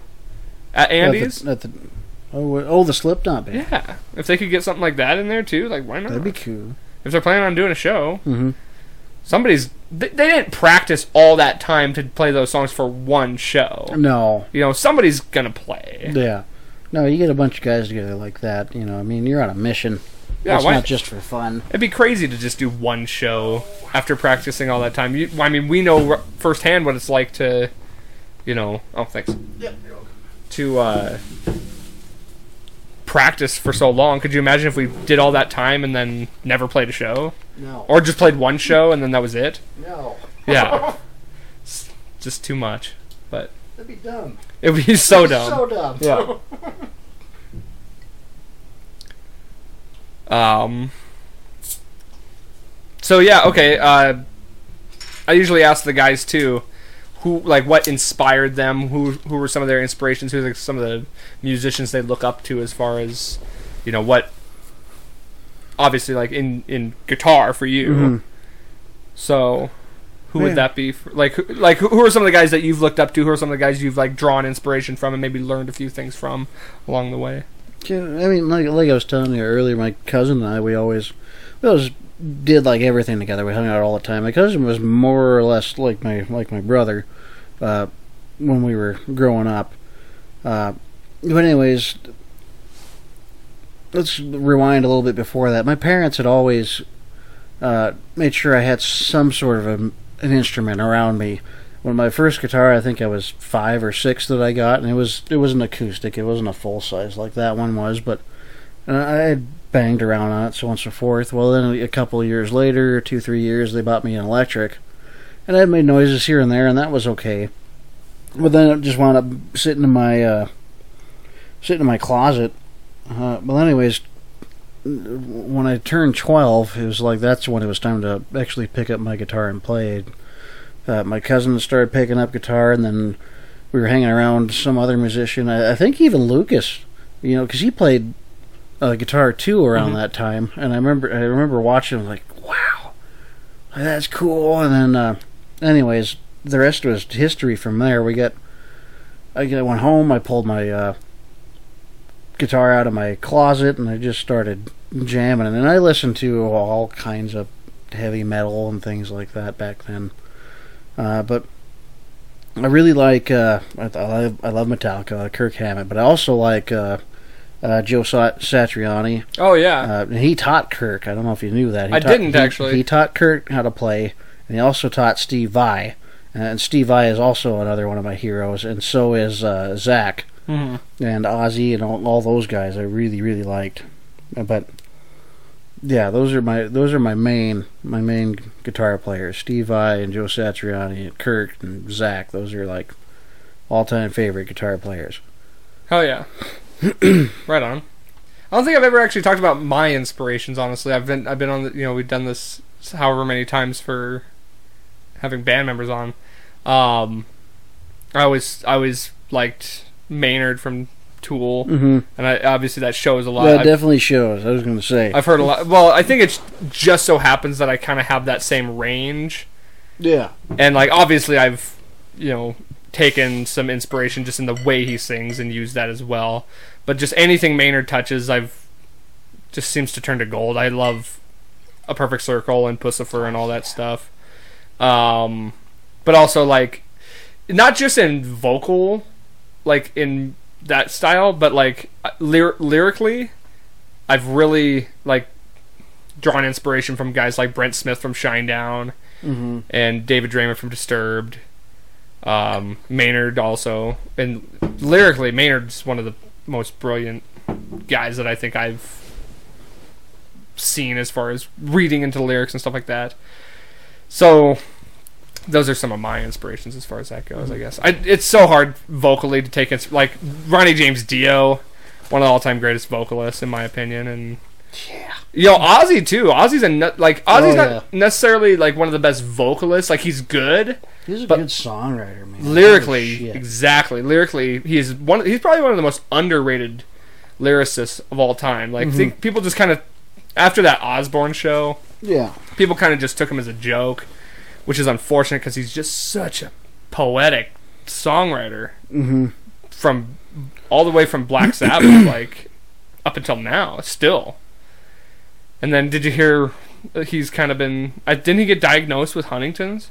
at Andy's, At the, at the oh, oh, the Slipknot band. yeah, if they could get something like that in there too, like why not? That'd be cool. if they're planning on doing a show, hmm somebody's they, they didn't practice all that time to play those songs for one show. No. You know, somebody's gonna play. Yeah. No, you get a bunch of guys together like that. You know, I mean, you're on a mission. Yeah, it's why? not just for fun. It'd be crazy to just do one show after practicing all that time. You, I mean, we know firsthand what it's like to, you know. Oh, thanks. To uh, practice for so long. Could you imagine if we did all that time and then never played a show, No. or just played one show and then that was it? no. Yeah, It's just too much. But That'd be dumb. it would be so dumb. So dumb. Yeah. Um. So yeah, okay. Uh, I usually ask the guys too, who like what inspired them, who who were some of their inspirations, who like some of the musicians they look up to as far as, you know, what. Obviously, like in in guitar for you. Mhm. So, who Yeah. would that be? For, like, who, like who who are some of the guys that you've looked up to? Who are some of the guys you've like drawn inspiration from and maybe learned a few things from along the way? Yeah, I mean, like like I was telling you earlier, my cousin and I, we always we did like everything together. We hung out all the time. My cousin was more or less like my like my brother uh, when we were growing up. Uh, but anyways, let's rewind a little bit before that. My parents had always uh, made sure I had some sort of a, an instrument around me. When my first guitar, I think I was five or six that I got, and it was it was an acoustic. It wasn't a full size like that one was, but uh, I banged around on it so on and forth. Well, then a couple years later, two three years, they bought me an electric, and I made noises here and there, and that was okay. But then it just wound up sitting in my uh, sitting in my closet. Uh, well, anyways, when I turned twelve, it was like that's when it was time to actually pick up my guitar and play. Uh, my cousin started picking up guitar, and then we were hanging around some other musician. I, I think even Lucas, you know, because he played uh, guitar too around Mhm. that time. And I remember, I remember watching, like, wow, that's cool. And then, uh, anyways, the rest was history from there. We got, I went home. I pulled my uh, guitar out of my closet, and I just started jamming. And I listened to all kinds of heavy metal and things like that back then. Uh, but I really like uh, I, I love I love Metallica, Kirk Hammett, but I also like uh, uh, Joe Satriani. Oh yeah, Uh, and he taught Kirk. I don't know if you knew that. He I taught- didn't, he- actually. He taught Kirk how to play, and he also taught Steve Vai. And Steve Vai is also another one of my heroes, and so is uh, Zakk hmm and Ozzy and all, all those guys. I really really liked, Uh, but yeah, those are my those are my main my main guitar players. Steve Vai and Joe Satriani and Kirk and Zakk. Those are like all time favorite guitar players. hell yeah, right on. I don't think I've ever actually talked about my inspirations. Honestly, I've been I've been on the you know we've done this however many times for having band members on. Um, I always I always liked Maynard from Tool, Mm-hmm. and I, obviously that shows a lot. That I've- definitely shows. I was going to say. I've heard a lot. Well, I think it's just so happens that I kind of have that same range, yeah. and like obviously I've you know taken some inspiration just in the way he sings and used that as well. But just anything Maynard touches, I've just seems to turn to gold. I love a perfect circle and Puscifer and all that stuff. Um, but also like not just in vocal, like in that style, but like lyr- lyrically, I've really like drawn inspiration from guys like Brent Smith from Shinedown Mm-hmm. and David Draiman from Disturbed. Um, Maynard also, and lyrically, Maynard's one of the most brilliant guys that I think I've seen as far as reading into the lyrics and stuff like that. So, those are some of my inspirations as far as that goes. I guess I, it's so hard vocally to take it. Like Ronnie James Dio, one of the all-time greatest vocalists in my opinion, and Yeah. Yo, Ozzy too. Ozzy's a nut, like Ozzy's Oh, not necessarily like one of the best vocalists. Like he's good He's a good songwriter, man. lyrically. Exactly, lyrically, he's one. He's probably one of the most underrated lyricists of all time. Like Mhm. think people just kind of after that Osbourne show, Yeah. people kind of just took him as a joke, which is unfortunate because he's just such a poetic songwriter Mm-hmm. from all the way from Black Sabbath, like up until now, still. And then, did you hear? uh, He's kind of been. Uh, didn't he get diagnosed with Huntington's?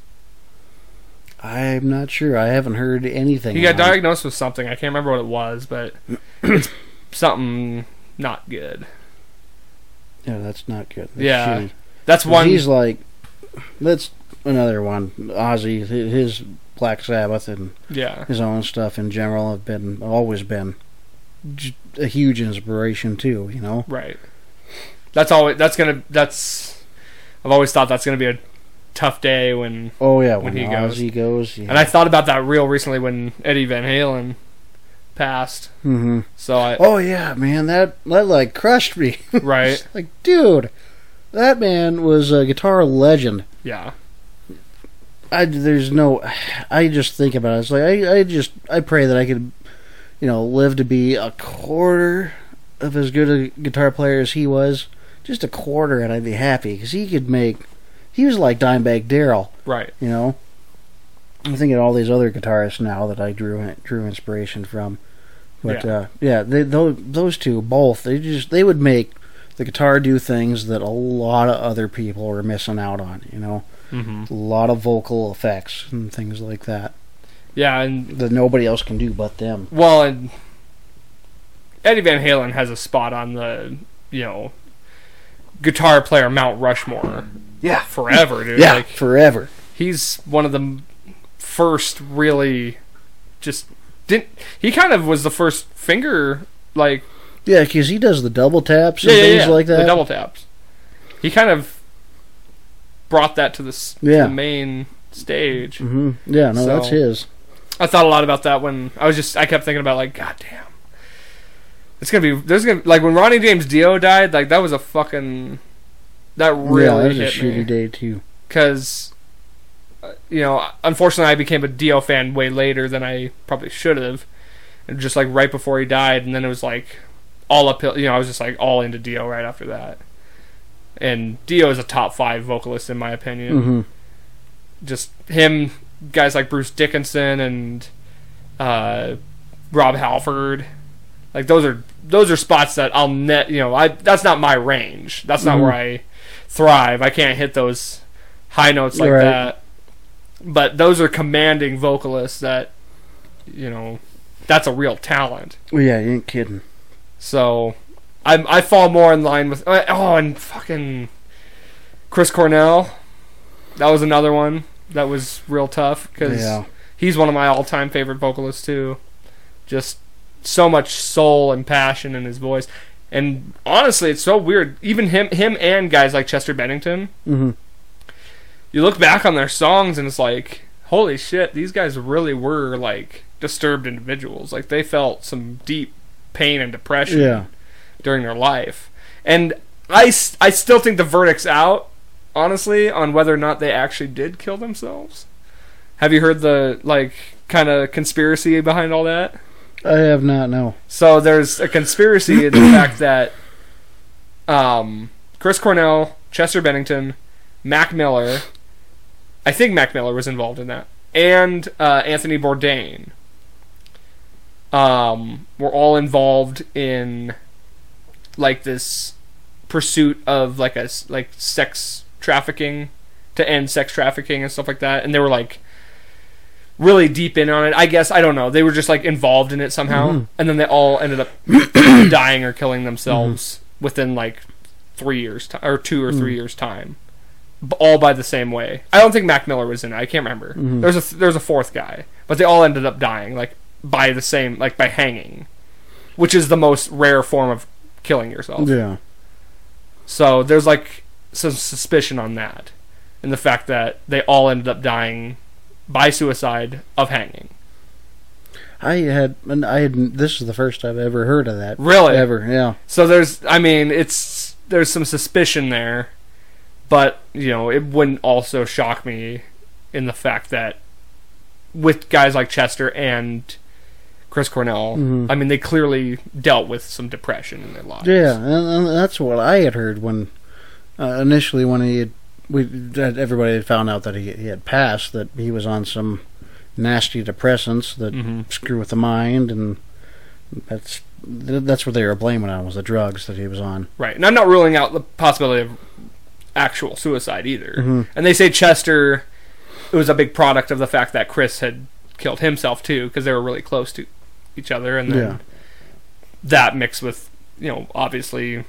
I'm not sure. I haven't heard anything. He got it. diagnosed with something. I can't remember what it was, but it's something not good. Yeah, that's not good. That's Yeah. shitty. That's one. He's like, that's another one. Ozzy, his Black Sabbath and yeah, his own stuff in general have been always been a huge inspiration too. You know. right. That's always. That's gonna. That's. I've always thought that's gonna be a tough day when. Oh yeah, When when, he goes. Ozzy goes. yeah. And I thought about that real recently when Eddie Van Halen passed. hmm So I. Oh yeah, man, that that like crushed me. Right. like, dude, that man was a guitar legend. Yeah. I there's no, I just think about it. It's like I I just I pray that I could, you know, live to be a quarter of as good a guitar player as he was. Just a quarter, and I'd be happy because he could make. He was like Dimebag Darrell, Right. you know. I'm thinking of all these other guitarists now that I drew drew inspiration from, but Yeah. uh, yeah they, those those two both they just they would make the guitar do things that a lot of other people were missing out on. You know, hmm a lot of vocal effects and things like that Yeah, and that nobody else can do but them. well, and Eddie Van Halen has a spot on the you know guitar player Mount Rushmore Yeah, forever, dude. yeah, Like forever. he's one of the first really just didn't he kind of was the first finger like Yeah, because he does the double taps and yeah, yeah, things yeah, like that. the double taps. He kind of brought that to the, s- to Yeah. the main stage. hmm Yeah, no, that's his. I thought a lot about that when I was just I kept thinking about like god damn. It's gonna be there's gonna like when Ronnie James Dio died like that was a fucking that really yeah, that was a shitty me day too. because you know unfortunately I became a Dio fan way later than I probably should have. And just like right before he died and then it was like all uphill you know I was just like all into Dio right after that. And Dio is a top five vocalist in my opinion. Hmm just him, guys like Bruce Dickinson and uh, Rob Halford. Like those are those are spots that I'll net. You know, I that's not my range. That's not Mhm. where I thrive. I can't hit those high notes like Right. that. But those are commanding vocalists that you know that's a real talent. Well, yeah, you ain't kidding. So I I fall more in line with oh and fucking Chris Cornell. That was another one that was real tough because Yeah. he's one of my all-time favorite vocalists too. Just so much soul and passion in his voice. And honestly, it's so weird. Even him, him, and guys like Chester Bennington. hmm You look back on their songs, and it's like, holy shit, these guys really were like disturbed individuals. Like they felt some deep pain and depression Yeah. during their life. And I, I still think the verdict's out, honestly, on whether or not they actually did kill themselves. Have you heard the like kind of conspiracy behind all that? I have not. No. So there's a conspiracy in the fact that um, Chris Cornell, Chester Bennington, Mac Miller, I think Mac Miller was involved in that, and uh, Anthony Bourdain um, were all involved in like this pursuit of like a like sex trafficking to end sex trafficking and stuff like that, and they were like really deep in on it. I guess I don't know. They were just like involved in it somehow, Mhm. and then they all ended up dying or killing themselves within like three years ti or two or three years time, all by the same way. I don't think Mac Miller was in it. I can't remember. Mhm. There's a th- there's a fourth guy, but they all ended up dying like by the same like by hanging, which is the most rare form of killing yourself. Yeah. So there's like some suspicion on that, and the fact that they all ended up dying by suicide of hanging. I had, and I had. This is the first I've ever heard of that. Really? Ever? Yeah. So there's, I mean, it's there's some suspicion there, but you know, it wouldn't also shock me in the fact that with guys like Chester and Chris Cornell, Mhm. I mean, they clearly dealt with some depression in their lives. Yeah, and, and that's what I had heard when uh, initially when he had, we that everybody had found out that he, he had passed that he was on some nasty depressants that hmm screw with the mind and that's that's what they were blaming on was the drugs that he was on. Right, and I'm not ruling out the possibility of actual suicide either. Mhm. And they say Chester, it was a big product of the fact that Chris had killed himself too, because they were really close to each other, and then Yeah. that mixed with, you know, obviously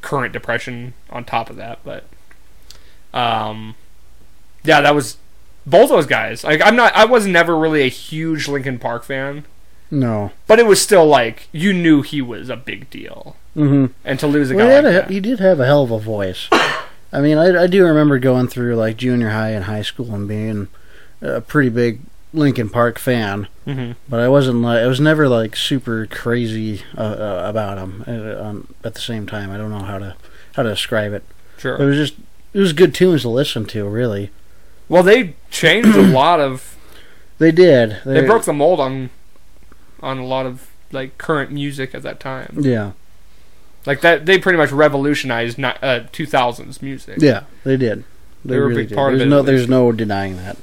current depression on top of that. But, um, yeah, that was both those guys. Like, I'm not, I was never really a huge Linkin Park fan, No. but it was still like you knew he was a big deal, hmm and to lose a Well, guy he, like a, that. he did have a hell of a voice. I mean, I, I do remember going through like junior high and high school and being a pretty big Linkin Park fan. hmm but I wasn't like I was never like super crazy uh, uh, about them. Uh, um, at the same time, I don't know how to how to describe it. Sure. It was just it was good tunes to listen to. Really, Well, they changed a lot of. they did. They broke the mold on, on a lot of like current music at that time. Yeah, Like that, they pretty much revolutionized ni- uh, 2000s music. yeah, they did. They were a really big did. part of there's it, No, there's no denying that.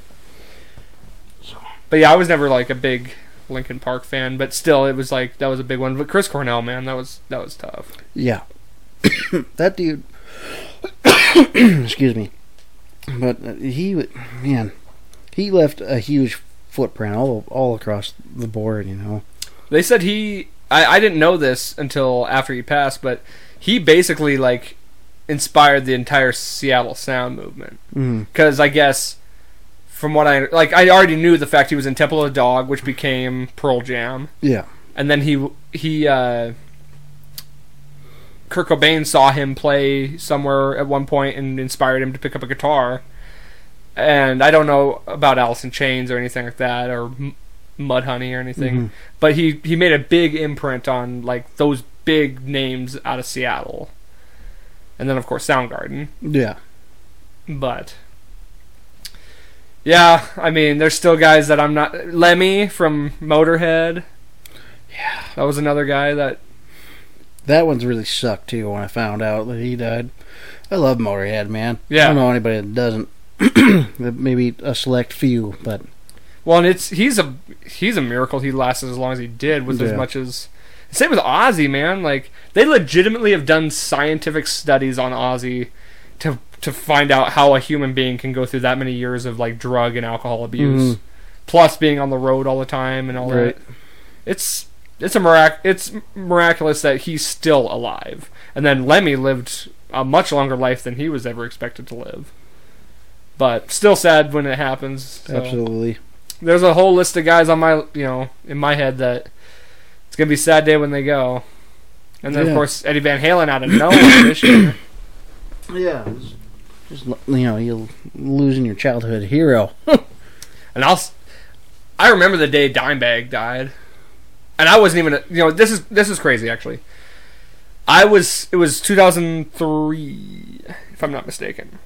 But yeah, I was never like a big Linkin Park fan, but still, it was like that was a big one. But Chris Cornell, man, that was that was tough. Yeah, that dude. excuse me, but uh, he man, he left a huge footprint all all across the board. You know. They said he. I, I didn't know this until after he passed, but he basically like inspired the entire Seattle sound movement. Mm. because I guess from what I like, I already knew the fact he was in Temple of the Dog, which became Pearl Jam, Yeah. and then he he uh, Kurt Cobain saw him play somewhere at one point and inspired him to pick up a guitar. And I don't know about Alice in Chains or anything like that, or M- Mudhoney or anything, Mhm. but he he made a big imprint on like those big names out of Seattle, and then of course Soundgarden. Yeah. But yeah, I mean, there's still guys that I'm not. Lemmy from Motorhead. Yeah, that was another guy that. That one's really sucked too when I found out that he died. I love Motorhead, man. Yeah. I don't know anybody that doesn't. Maybe a select few, but Well, and it's he's a he's a miracle he lasted as long as he did with as much as. Same with Ozzy, man. Like they legitimately have done scientific studies on Ozzy to to find out how a human being can go through that many years of like drug and alcohol abuse, Mhm. plus being on the road all the time and all Right. that. It's it's a mirac- it's miraculous that he's still alive. And then Lemmy lived a much longer life than he was ever expected to live. But still sad when it happens. so. absolutely. There's a whole list of guys on my you know in my head that it's gonna be a sad day when they go. And then Yeah. of course Eddie Van Halen out of nowhere this year. Yeah. Just you know, you're losing your childhood hero. And I'll s- I remember the day Dimebag died, and I wasn't even a, you know this is this is crazy actually. I was it was 2003 if I'm not mistaken.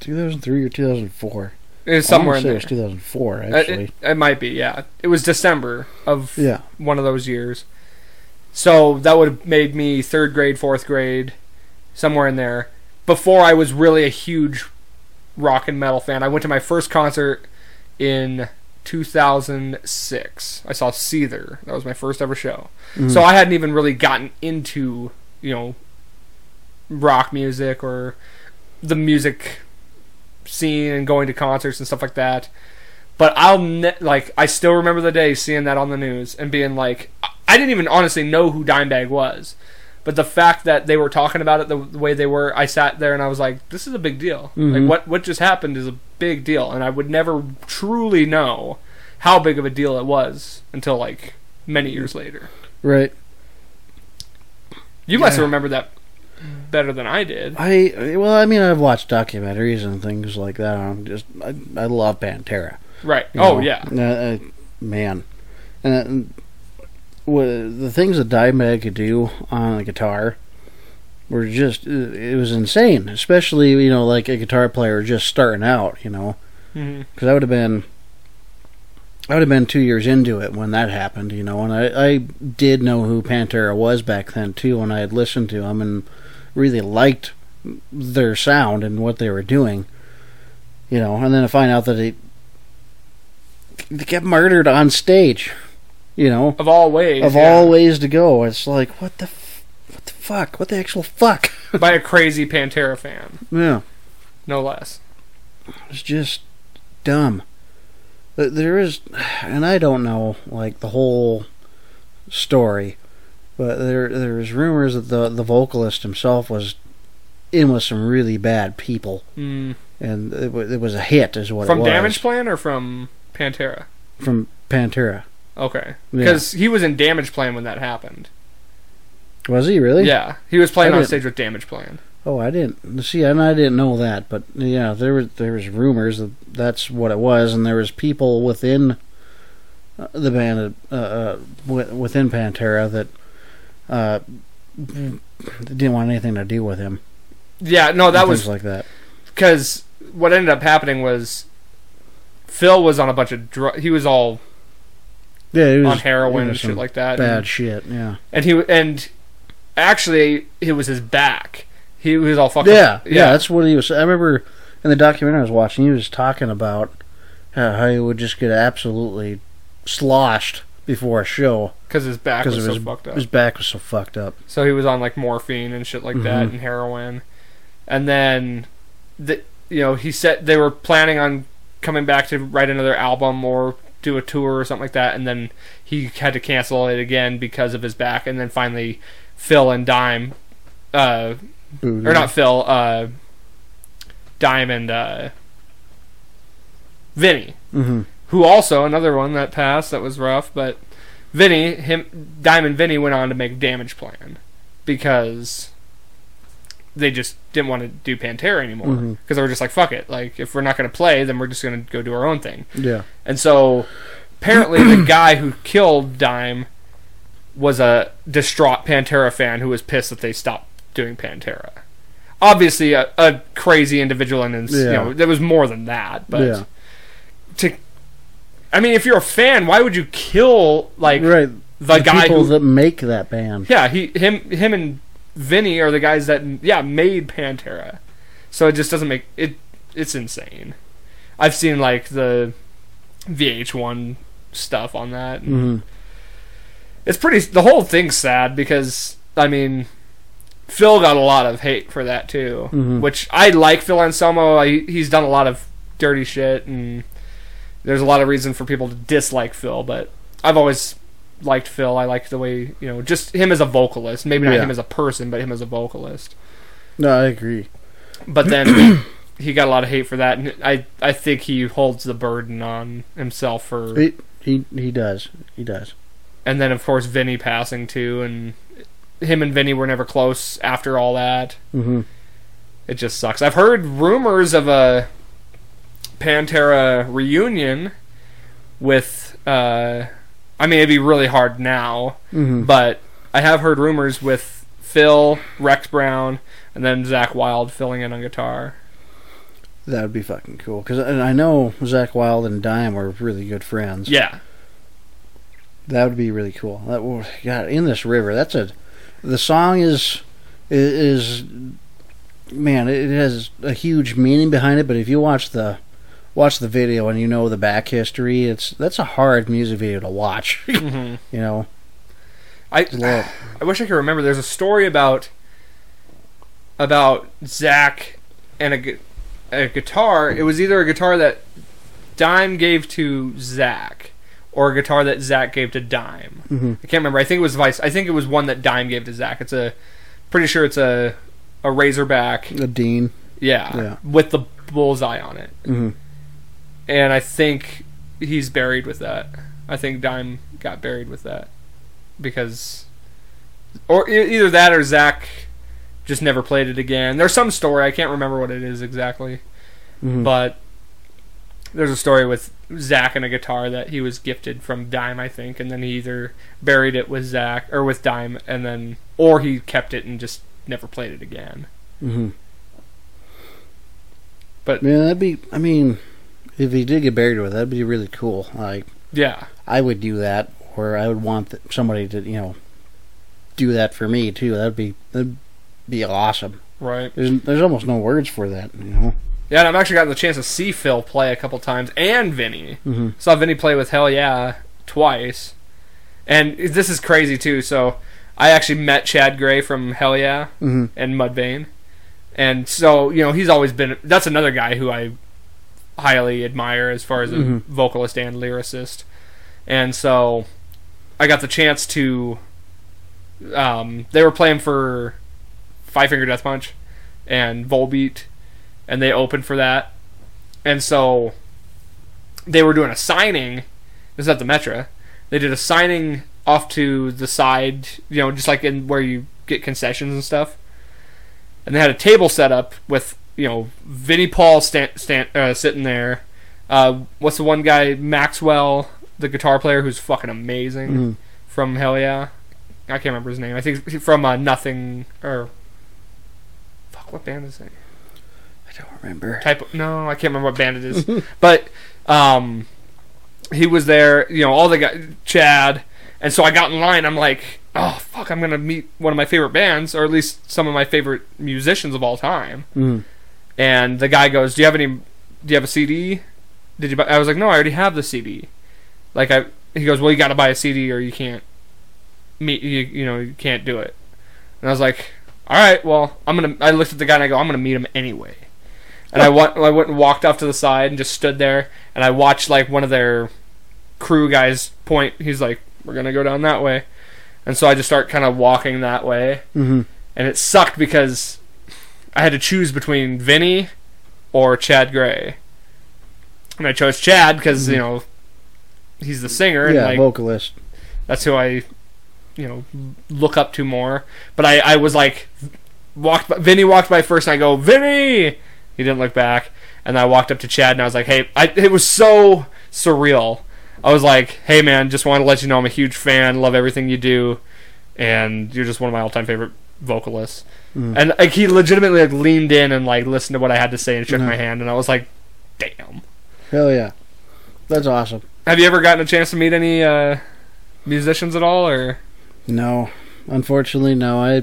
2003 or 2004. It was somewhere in there. it was 2004 Uh, actually. It, it might be yeah. It was December of yeah. one of those years. So that would have made me third grade, fourth grade, somewhere in there. Before I was really a huge rock and metal fan. I went to my first concert in 2006. I saw Seether. That was my first ever show. Mhm. So I hadn't even really gotten into, you know, rock music or the music scene and going to concerts and stuff like that. But I'll ne- like I still remember the day seeing that on the news and being like, I didn't even honestly know who Dimebag was, but the fact that they were talking about it the, the way they were, I sat there and I was like, this is a big deal. Mhm. Like what what just happened is a big deal, and I would never truly know how big of a deal it was until like many years later. Right. You must have remembered that better than I did. I well, I mean, I've watched documentaries and things like that. I'm just, I, I love Pantera. Right. you Oh know. yeah. Uh, uh, man, and uh, the things that Dimebag could do on the guitar were just, uh, it was insane. Especially you know, like a guitar player just starting out. You know, because I would have been. I would have been two years into it when that happened, you know, and I, I did know who Pantera was back then too, when I had listened to them and really liked their sound and what they were doing, you know, and then to find out that they, they get murdered on stage, you know, Of all ways. of yeah. all ways to go. It's like what the, f- what the fuck, what the actual fuck? by a crazy Pantera fan, yeah, no less. it's just dumb. There is, and I don't know like the whole story, but there there's rumors that the the vocalist himself was in with some really bad people, Mm. and it, it was a hit, is what From it was Damage Plan or from Pantera? from Pantera. Okay. Yeah. Because he was in Damageplan when that happened. Was he really? Yeah, he was playing I on didn't- stage with Damageplan. Oh, I didn't see, and I didn't know that, but yeah, there was there was rumors that that's what it was, and there was people within uh, the band, uh, uh, within Pantera that uh, didn't want anything to do with him. Yeah, no, that was like that. because what ended up happening was Phil was on a bunch of drugs. He was all Yeah, was on heroin and shit like that. Bad And, shit. Yeah. and he and actually it was his back. He was all fucked Yeah, up. yeah, yeah, that's what he was. I remember in the documentary I was watching, he was talking about how he would just get absolutely sloshed before a show because his back was so his, fucked up. his back was so fucked up. So he was on like morphine and shit like that Mhm. and heroin. And then the you know, he said they were planning on coming back to write another album or do a tour or something like that and then he had to cancel it again because of his back and then finally Phil and Dime uh Booty. or not Phil, uh Dime and uh Vinny Mm-hmm. who also another one that passed that was rough, but Vinny, him, Diamond Vinny went on to make Damageplan because they just didn't want to do Pantera anymore because Mhm. they were just like fuck it, like if we're not going to play, then we're just going to go do our own thing. Yeah. And so apparently the guy who killed Dime was a distraught Pantera fan who was pissed that they stopped doing Pantera. Obviously, a, a crazy individual, and you Yeah. know there was more than that. But yeah. to I mean, if you're a fan, why would you kill like right. the, guy people who? that make that band. yeah, he him him and Vinny are the guys that yeah made Pantera. So it just doesn't make it. It's insane. I've seen like the VH1 stuff on that. and hmm It's pretty. The whole thing's sad because I mean, Phil got a lot of hate for that too. Mhm. Which I like Phil Anselmo. I, he's done a lot of dirty shit, and there's a lot of reason for people to dislike Phil. But I've always liked Phil. I like the way you know, just him as a vocalist. Maybe not Yeah. him as a person, but him as a vocalist. No, I agree. But then he got a lot of hate for that, and I I think he holds the burden on himself for. He he he does. He does. and then of course Vinny passing too, and him and Vinny were never close after all that. hmm It just sucks. I've heard rumors of a Pantera reunion with. Uh, I mean, it'd be really hard now, hmm but I have heard rumors with Phil, Rex Brown, and then Zakk Wylde filling in on guitar. That would be fucking cool. Because I know Zakk Wylde and Dime are really good friends. Yeah, That would be really cool. That would, God, in this river. That's a. The song is is man. It has a huge meaning behind it. But if you watch the watch the video and you know the back history, it's that's a hard music video to watch. hmm you know, I It's a lot- I wish I could remember. There's a story about about Zakk and a, a guitar. It was either a guitar that Dime gave to Zakk or a guitar that Zakk gave to Dime. Mhm. I can't remember. I think it was vice. I think it was one that Dime gave to Zakk. It's a pretty sure it's a a Razorback. A Dean. Yeah, Yeah. with the bullseye on it. hmm And I think he's buried with that. I think Dime got buried with that because, or either that or Zakk just never played it again. There's some story I can't remember what it is exactly, hmm but there's a story with Zakk and a guitar that he was gifted from Dime, I think, and then he either buried it with Zakk or with Dime, and then or he kept it and just never played it again. hmm But- yeah, that'd be. I mean, if he did get buried with, it, that'd be really cool. Like Yeah, I would do that, or I would want somebody to, you know, do that for me too. That'd be that'd be awesome. right. There's there's almost no words for that, you know. Yeah, and I've actually gotten the chance to see Phil play a couple times and Vinny. hmm Saw Vinny play with Hellyeah twice. And this is crazy too. So I actually met Chad Gray from Hellyeah hmm and Mudvayne. And so, you know, he's always been that's another guy who I highly admire as far as a Mhm. vocalist and lyricist. And so I got the chance to um, they were playing for Five Finger Death Punch and Volbeat and they opened for that. And so they were doing a signing. This is at the Metra. They did a signing off to the side, you know, just like in where you get concessions and stuff. And they had a table set up with, you know, Vinnie Paul stand, stand, uh, sitting there. Uh, what's the one guy, Maxwell, the guitar player who's fucking amazing hmm from Hellyeah. I can't remember his name. I think from uh, Nothing or fuck. What band is it? I don't remember. type of, no i can't remember what band it is but um he was there you know all the guys chad and so i got in line i'm like oh fuck i'm gonna meet one of my favorite bands or at least some of my favorite musicians of all time hmm and the guy goes do you have any do you have a cd did you buy i was like no i already have the cd like i he goes well you gotta buy a cd or you can't meet you you know you can't do it. And i was like all right well i'm gonna i looked at the guy and i go i'm gonna meet him anyway. And I went, I went and walked off to the side and just stood there, and I watched like one of their crew guys point. He's like, "We're gonna go down that way," and so I just start kind of walking that way, hmm and it sucked because I had to choose between Vinny or Chad Gray, and I chose Chad because you mm-hmm. know he's the singer, and Yeah, like vocalist. that's who I, you know, look up to more. But I, I was like, walked. By, Vinny walked by first, and I go, Vinny. He didn't look back, and I walked up to Chad, and I was like, Hey, I, it was so surreal. I was like, Hey, man, just wanted to let you know I'm a huge fan, love everything you do, and you're just one of my all-time favorite vocalists. Mm. And like he legitimately like leaned in and like listened to what I had to say and shook Mhm. my hand, and I was like, Damn. Hell yeah, that's awesome. Have you ever gotten a chance to meet any uh, musicians at all, or? No, unfortunately, no. I,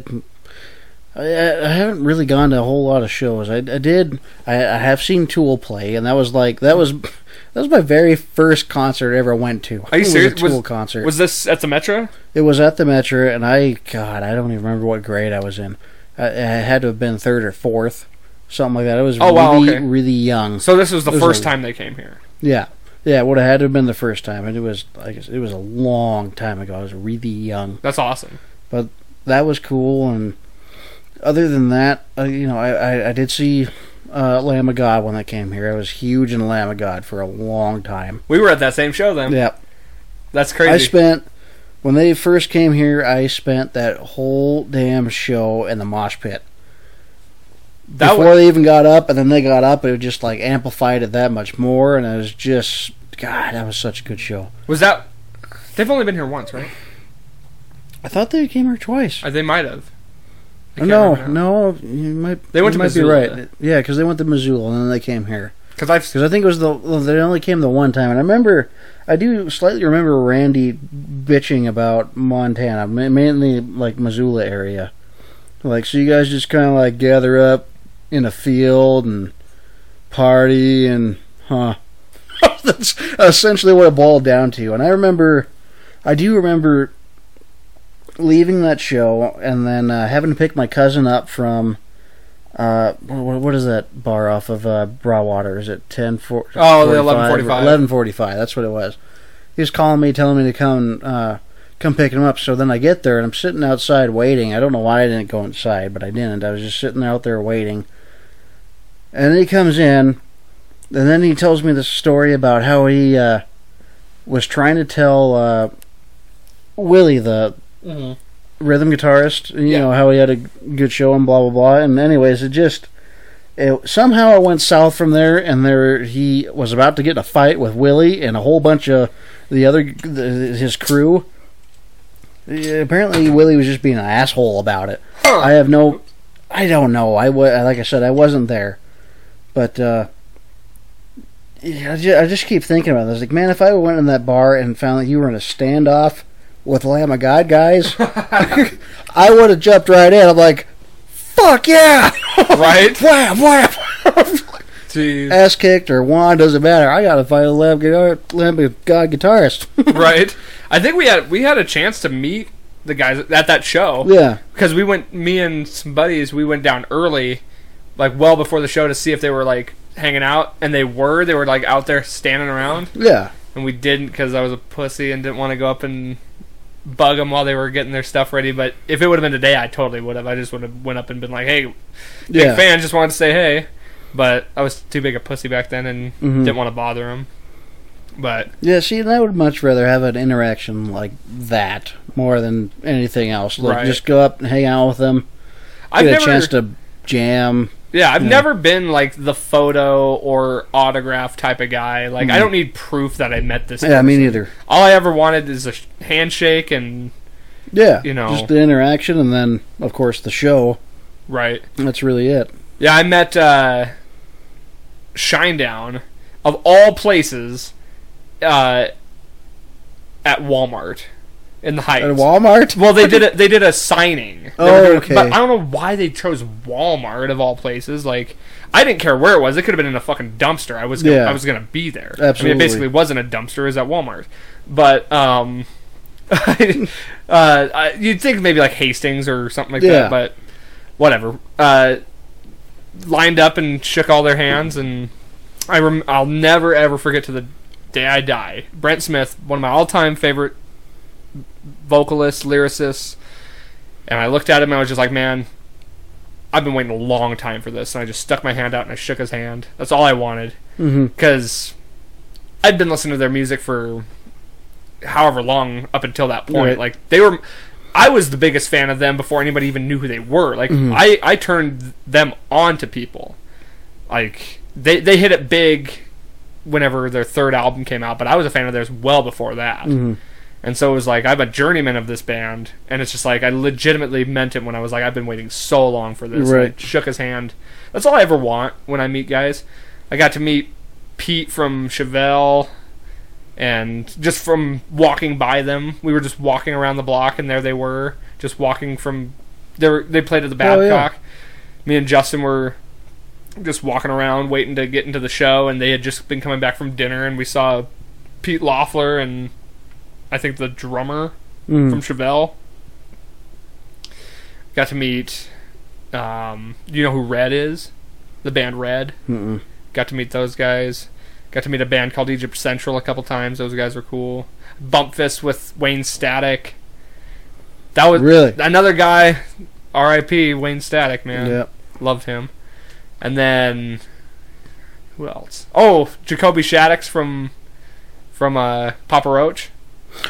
I I haven't really gone to a whole lot of shows. I, I did. I, I have seen Tool play, and that was like that was that was my very first concert I ever went to. Are you serious? a Tool Was- concert. Was this at the Metra? it was at the Metra, and I God, I don't even remember what grade I was in. I, I had to have been third or fourth, something like that. I was Oh, wow, really okay. really young. So this was the was first time they came here. Yeah. Yeah, it would have had to have been the first time, and it was like I it was a long time ago. I was really young. That's awesome. But that was cool. And other than that, uh, you know, I, I, I did see uh, Lamb of God when that came here. I was huge in Lamb of God for a long time. We were at that same show then. Yeah, That's crazy. I spent when they first came here. I spent that whole damn show in the mosh pit that before was, they even got up, and then they got up. It just like amplified it that much more, and it was just God. That was such a good show. was that. They've only been here once, right? I thought they came here twice. Or they might have. No, no, you might. They went to might be right. Yeah, because they went to Missoula and then they came here. Because I've. Because I think it was the they only came the one time, and I remember I do slightly remember Randy bitching about Montana, mainly like Missoula area. Like, so you guys just kind of like gather up in a field and party and huh. That's essentially what it boiled down to. And I remember, I do remember leaving that show and then uh, having to pick my cousin up from Uh, what, what is that bar off of uh, Broadwater? Is it ten four? Oh, the 11:45. Eleven forty-five. That's what it was. He was calling me, telling me to come, uh, come pick him up. So then I get there and I'm sitting outside waiting. I don't know why I didn't go inside, but I didn't. I was just sitting out there waiting. And then he comes in, and then he tells me this story about how he uh, was trying to tell uh, Willie the rhythm guitarist. You Yeah. know how he had a good show and blah blah blah. And anyways, it just it, somehow it went south from there, and there he was about to get in a fight with Willie and a whole bunch of the other the, his crew. Apparently, Willie was just being an asshole about it. Huh. I have no, I don't know. I like I said, I wasn't there, but uh, yeah, I just, I just keep thinking about this. Like, man, if I went in that bar and found that you were in a standoff with Lamb of God guys, I would have jumped right in. I'm like, fuck yeah, right? wham wham. Jeez. Ass kicked or won doesn't matter. I gotta find a Lamb, guitar, Lamb of God guitarist. right? I think we had we had a chance to meet the guys at that show yeah, because we went. Me and some buddies, we went down early, like well before the show, to see if they were like hanging out, and they were. They were like out there standing around, yeah, and we didn't because I was a pussy and didn't want to go up and bug them while they were getting their stuff ready. But if it would have been today, I totally would have. I just would have went up and been like, "Hey, big yeah. fan, just wanted to say hey," but I was too big a pussy back then and Mhm. didn't want to bother them. But Yeah, see, and I would much rather have an interaction like that more than anything else. Like, Right. just go up and hang out with them, I've get never a chance to jam. Yeah, I've Yeah. never been like the photo or autograph type of guy. Like, I Mhm. don't need proof that I met this. Yeah, me neither. All I ever wanted is a handshake and Yeah, You know. just the interaction, and then of course the show. right. That's really it. Yeah, I met uh, Shinedown of all places uh, at Walmart in the Heights. At Walmart. Well, they did a, they did a signing. They Oh, doing- okay. But I don't know why they chose Walmart of all places. Like, I didn't care where it was. It could have been in a fucking dumpster. I was gonna, Yeah. I was gonna be there. Absolutely. I mean, it basically wasn't a dumpster. It was at Walmart. But um, uh, I, you'd think maybe like Hastings or something like Yeah. that. But whatever. Uh, lined up and shook all their hands, and I rem- I'll never ever forget to the day I die. Brent Smith, one of my all-time favorite vocalists, lyricists, and I looked at him and I was just like, man, I've been waiting a long time for this, and I just stuck my hand out and I shook his hand. That's all I wanted Mm-hmm. because I'd been listening to their music for however long up until that point. Right. Like they were, I was the biggest fan of them before anybody even knew who they were. Like Mhm. I, I turned them on to people. Like they they hit it big whenever their third album came out, but I was a fan of theirs well before that. Mm-hmm. And so it was like I'm a journeyman of this band, and it's just like I legitimately meant it when I was like I've been waiting so long for this. Right. I shook his hand. That's all I ever want when I meet guys. I got to meet Pete from Chevelle, and just from walking by them, we were just walking around the block, and there they were, just walking from. They were, they played at the Oh, yeah. Babcock. Me and Justin were just walking around waiting to get into the show, and they had just been coming back from dinner, and we saw Pete Loeffler and I think the drummer Mm. from Chevelle. Got to meet. Um, you know who Red is? The band Red. Mm-mm. Got to meet those guys. Got to meet a band called Egypt Central a couple times. Those guys were cool. Bump Fist with Wayne Static. That was Really? another guy. R.I.P. Wayne Static, man. Yeah. Loved him. And then who else? Oh, Jacoby Shaddix from from uh, Papa Roach.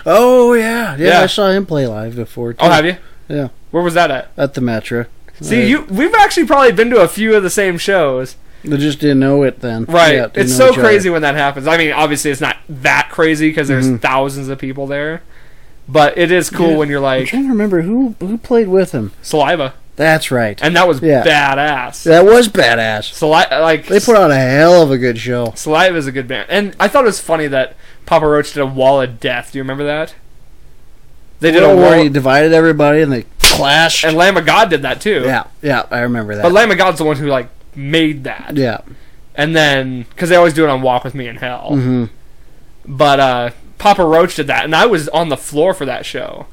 Oh yeah. yeah, Yeah. I saw him play live before. Too. Oh, have you? Yeah. Where was that at? At the Metra. See, you we've actually probably been to a few of the same shows. They just didn't know it then. Right. Yeah, didn't it's know so each other. crazy when that happens. I mean, obviously it's not that crazy because there's Mhm. thousands of people there. But it is cool Yeah. when you're I'm like trying to remember who who played with him. saliva, That's right. and that was Yeah. badass. That was badass. Sali- like They put on a hell of a good show. Saliva is a good band, and I thought it was funny that Papa Roach did a Wall of Death. Do you remember that? They did a wall, he divided everybody and they clashed. and Lamb of God did that too. yeah, yeah, I remember that. But Lamb of God's the one who like made that, yeah. and then because they always do it on Walk with Me in Hell. hmm But uh, Papa Roach did that, and I was on the floor for that show.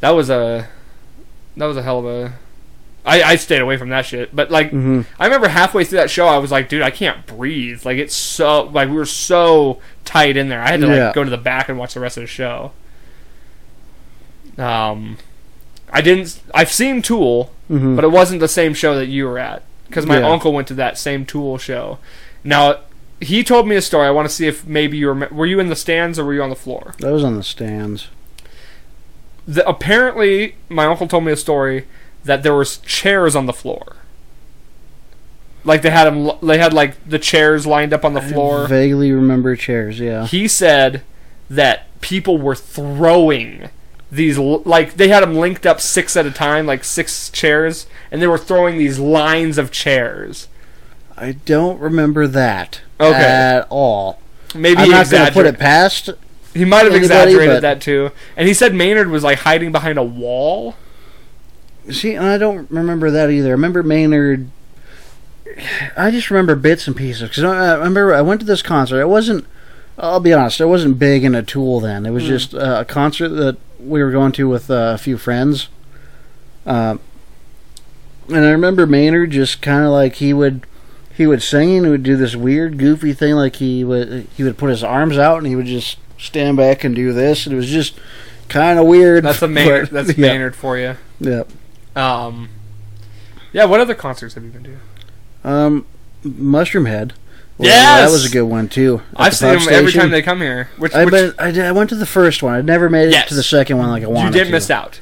That was a that was a hell of a. I, I stayed away from that shit. But like, Mhm. I remember halfway through that show, I was like, dude, I can't breathe. Like it's so like we were so tight in there. I had to like go to the back and watch the rest of the show. Um, I didn't. I've seen Tool, Mhm. but it wasn't the same show that you were at because my Yeah. uncle went to that same Tool show. Now he told me a story. I want to see if maybe you were. Were you in the stands or were you on the floor? I was on the stands. the, apparently my uncle told me a story that there was chairs on the floor. Like they had them, they had like the chairs lined up on the I floor. vaguely remember chairs. Yeah. He said that people were throwing these like they had them linked up six at a time, like six chairs, and they were throwing these lines of chairs. I don't remember that Okay. at all. Maybe I'm he not going to put it past. He might have anybody, exaggerated but- that too. And he said Maynard was like hiding behind a wall. See, and I don't remember that either. I remember Maynard. I just remember bits and pieces because I I remember I went to this concert. I wasn't. I'll be honest. I wasn't big into Tool then. It was Hmm. just uh, a concert that we were going to with uh, a few friends. Um, and I remember Maynard just kind of like he would he would sing and he would do this weird goofy thing like he would he would put his arms out and he would just stand back and do this and it was just kind of weird. That's a Maynard. but- That's yeah, Maynard for you. Yeah. Um, yeah. What other concerts have you been to? Um, Mushroomhead. Yes! that was a good one too. I've the seen them every time they come here. Which, I, which been, I, did, I went to the first one. I never made it Yes. to the second one like I wanted. To. You did to. miss out.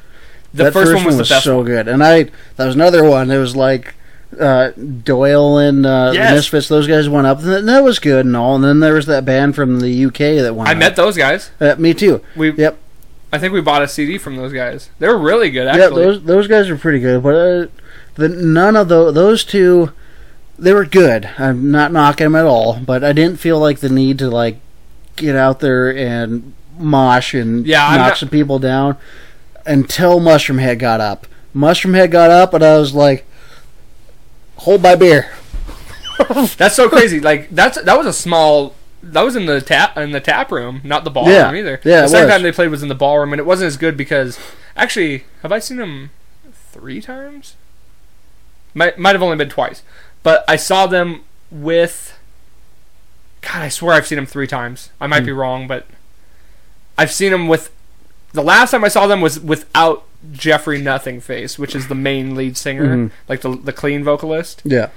The that first, one was, the best. so one. good, and I that was another one. It was like uh, Doyle and uh, Yes. the Misfits. Those guys went up, and that- that was good and all. And then there was that band from the UK that went. I up. met those guys. Uh, me too. We Yep. I think we bought a CD from those guys. They were really good, Yeah, actually. those those guys were pretty good, but uh, the none of those those two, they were good. I'm not knocking them at all, but I didn't feel like the need to like get out there and mosh and Yeah, knock not- some people down until Mushroomhead got up. Mushroomhead got up, and I was like, "Hold my beer." That's so crazy. Like that's that was a small. That was in the tap in the tap room, not the ballroom Yeah. either. Yeah, the second was. time they played was in the ballroom, and it wasn't as good because actually, have I seen them three times? Might might have only been twice, but I saw them with. God, I swear I've seen them three times. I might Hmm. be wrong, but I've seen them with. The last time I saw them was without Jeffrey Nothing Face, which is the main lead singer, Mhm. like the the clean vocalist. Yeah,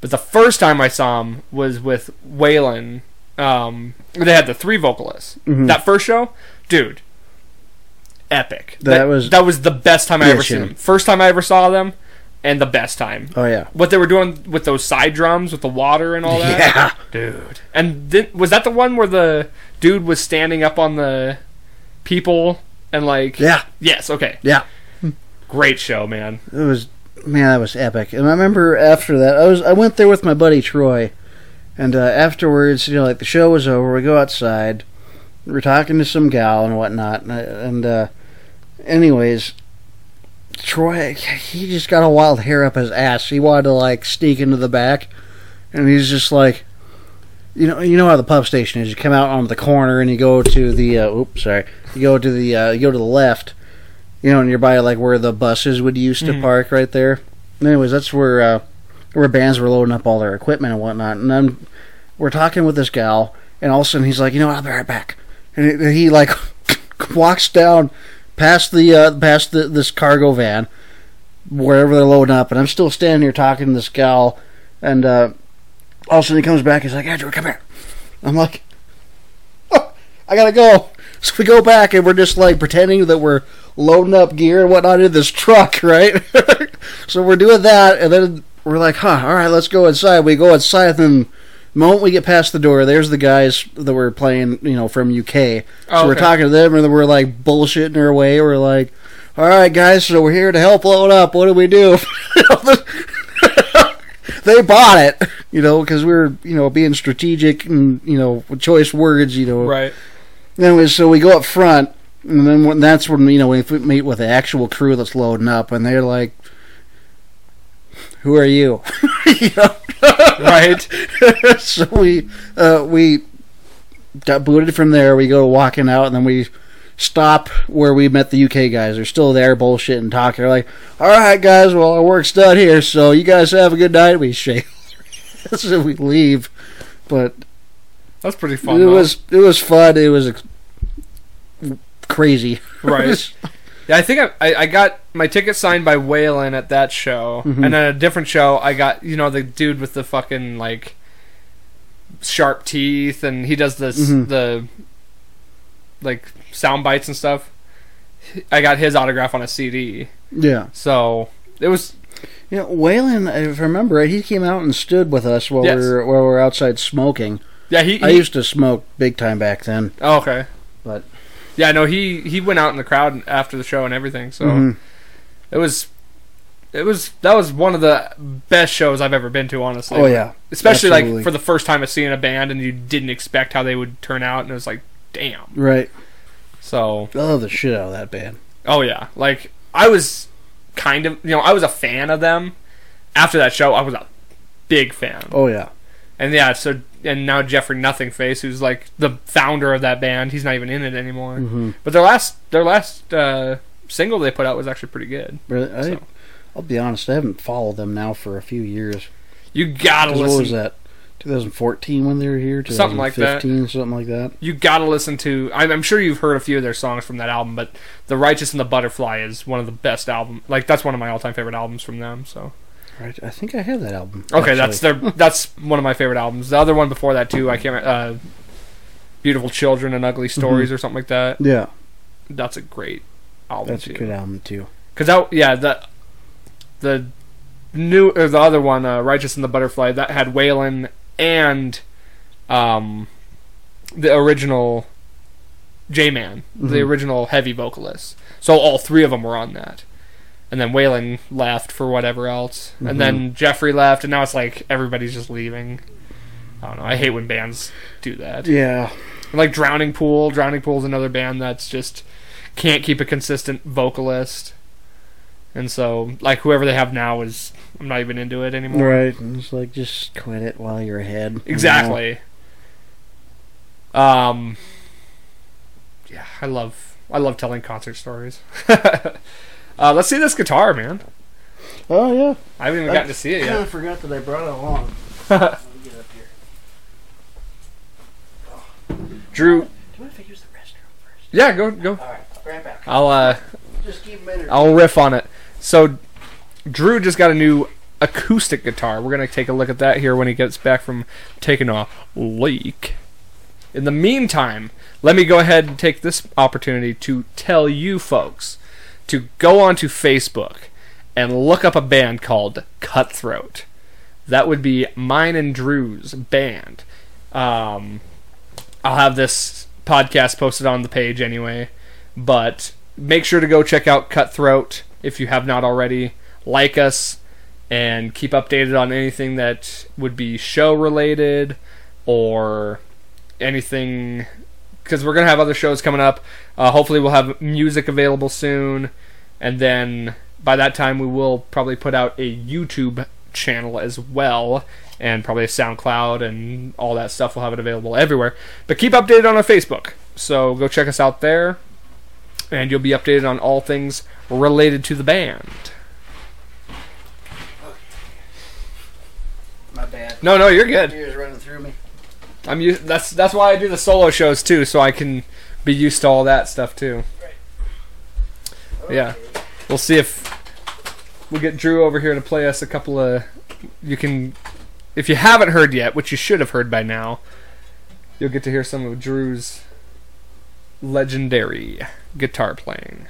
But the first time I saw him was with Waylon. Um, they had the three vocalists. Mhm. That first show, dude, epic. That was- that was the best time I Yeah, ever seen them. First time I ever saw them, and the best time. oh yeah, What they were doing with those side drums with the water and all that, yeah. dude. And then, was that the one where the dude was standing up on the people and like, Yeah, yes, okay, yeah. great show, man. It was man, that was epic. And I remember after that, I was I went there with my buddy Troy, and uh, afterwards, you know, like the show was over, we go outside, we're talking to some gal and whatnot, and, and uh, anyways, Troy he just got a wild hair up his ass. He wanted to like sneak into the back, and he's just like. You know, you know how the pub station is. You come out on the corner and you go to the. Uh, oops, sorry. You go to the. Uh, you go to the left, you know, and you're by like where the buses would used to Mhm. park right there. Anyways, that's where uh, where bands were loading up all their equipment and whatnot. And then we're talking with this gal, and all of a sudden he's like, you know, what, I'll be right back. And he, like walks down past the uh, past the, this cargo van wherever they're loading up, and I'm still standing here talking to this gal, and uh, all of a sudden he comes back. He's like, Andrew, come here. I'm like, "Oh, I gotta go. So we go back and we're just like pretending that we're loading up gear and whatnot in this truck, right? so we're doing that, and then we're like, huh, all right, let's go inside. We go inside, and then the moment we get past the door, there's the guys that were playing, you know, from UK. So Oh, we're talking to them, and we're like bullshitting our way. We're like, all right, guys, so we're here to help load up. What do we do? they bought it, you know, because we were, you know, being strategic and, you know, choice words, you know. Right. Anyways, so we go up front, and then when, that's when you know we meet with the actual crew that's loading up, and they're like, "Who are you?" you? Right. so we uh, we got booted from there. We go walking out, and then we stop where we met the UK guys. They're still there, bullshit and talking. They're like, "All right, guys, well, our work's done here, so you guys have a good night." We shake, so we leave. But That's pretty fun. it though. was it was fun. It was crazy, right. Yeah, I think I, I, I got my ticket signed by Waylon at that show, Mhm. and then a different show I got you know the dude with the fucking like sharp teeth, and he does this Mhm. the like sound bites and stuff. I got his autograph on a CD, yeah. so it was You know, Waylon, if I remember right, he came out and stood with us while Yes. we were while we were outside smoking. yeah he. I used to smoke big time back then. oh, okay, But- yeah, no, he he went out in the crowd after the show and everything, so. Mhm. It was, it was that was one of the best shows I've ever been to. Honestly, Oh yeah, especially absolutely. like for the first time of seeing a band and you didn't expect how they would turn out, and it was like, damn. right. So, I love the shit out of that band. oh yeah, like I was kind of, you know, I was a fan of them. After that show, I was a big fan, Oh yeah, and yeah, so and now Jeffrey Nothingface, who's like the founder of that band, he's not even in it anymore. hmm But their last their last uh, single they put out was actually pretty good. really. I, So. I'll be honest, I haven't followed them now for a few years. You gotta 'Cause What listen. was that? 2014 when they were here. Something like that. 2015, something like that. you gotta listen to. I'm, I'm sure you've heard a few of their songs from that album, but "The Righteous and the Butterfly" is one of the best album. Like that's one of my all-time favorite albums from them. So Right. I think I have that album. okay, that's their that's one of my favorite albums. The other one before that too, I can't. remember, Uh, Beautiful Children and Ugly Stories or something like that. yeah. That's a great album That's a too. good album too. Because that yeah the the new or the other one, uh, "Righteous and the Butterfly," that had Waylon and um the original J Mann, the Mhm. original heavy vocalist. So all three of them were on that. And then Waylon left for whatever else, Mhm. and then Jeffrey left, and now it's like everybody's just leaving. I don't know. I hate when bands do that. Yeah. Like Drowning Pool. Drowning Pool's another band that's just can't keep a consistent vocalist. And so, like whoever they have now is, I'm not even into it anymore. Right. It's like just quit it while you're ahead. you know? Exactly. Um. Yeah, I love I love telling concert stories. uh, let's see this guitar, man. Oh yeah. I haven't even gotten to see it yet. I forgot that I brought it along. Get up here. Drew, Do you want to use the restroom first? yeah, go go. All right. I'll right back. I'll uh Just keep a minute. I'll riff on it. So, Drew just got a new acoustic guitar. We're gonna take a look at that here when he gets back from taking a leak. In the meantime, let me go ahead and take this opportunity to tell you folks to go onto Facebook and look up a band called Cutthroat. That would be mine and Drew's band. Um, I'll have this podcast posted on the page anyway, but make sure to go check out Cutthroat if you have not already. Like us and keep updated on anything that would be show related or anything because we're gonna have other shows coming up. Uh, hopefully, we'll have music available soon, and then by that time, we will probably put out a YouTube channel as well, and probably a SoundCloud and all that stuff. We'll have it available everywhere. But keep updated on our Facebook, so go check us out there, and you'll be updated on all things related to the band. My bad. No, no, you're good. Tears running through me. I'm used. That's that's why I do the solo shows too, so I can be used to all that stuff too. Yeah. We'll see if we get Drew over here to play us a couple of. You can, if you haven't heard yet, which you should have heard by now, you'll get to hear some of Drew's legendary guitar playing.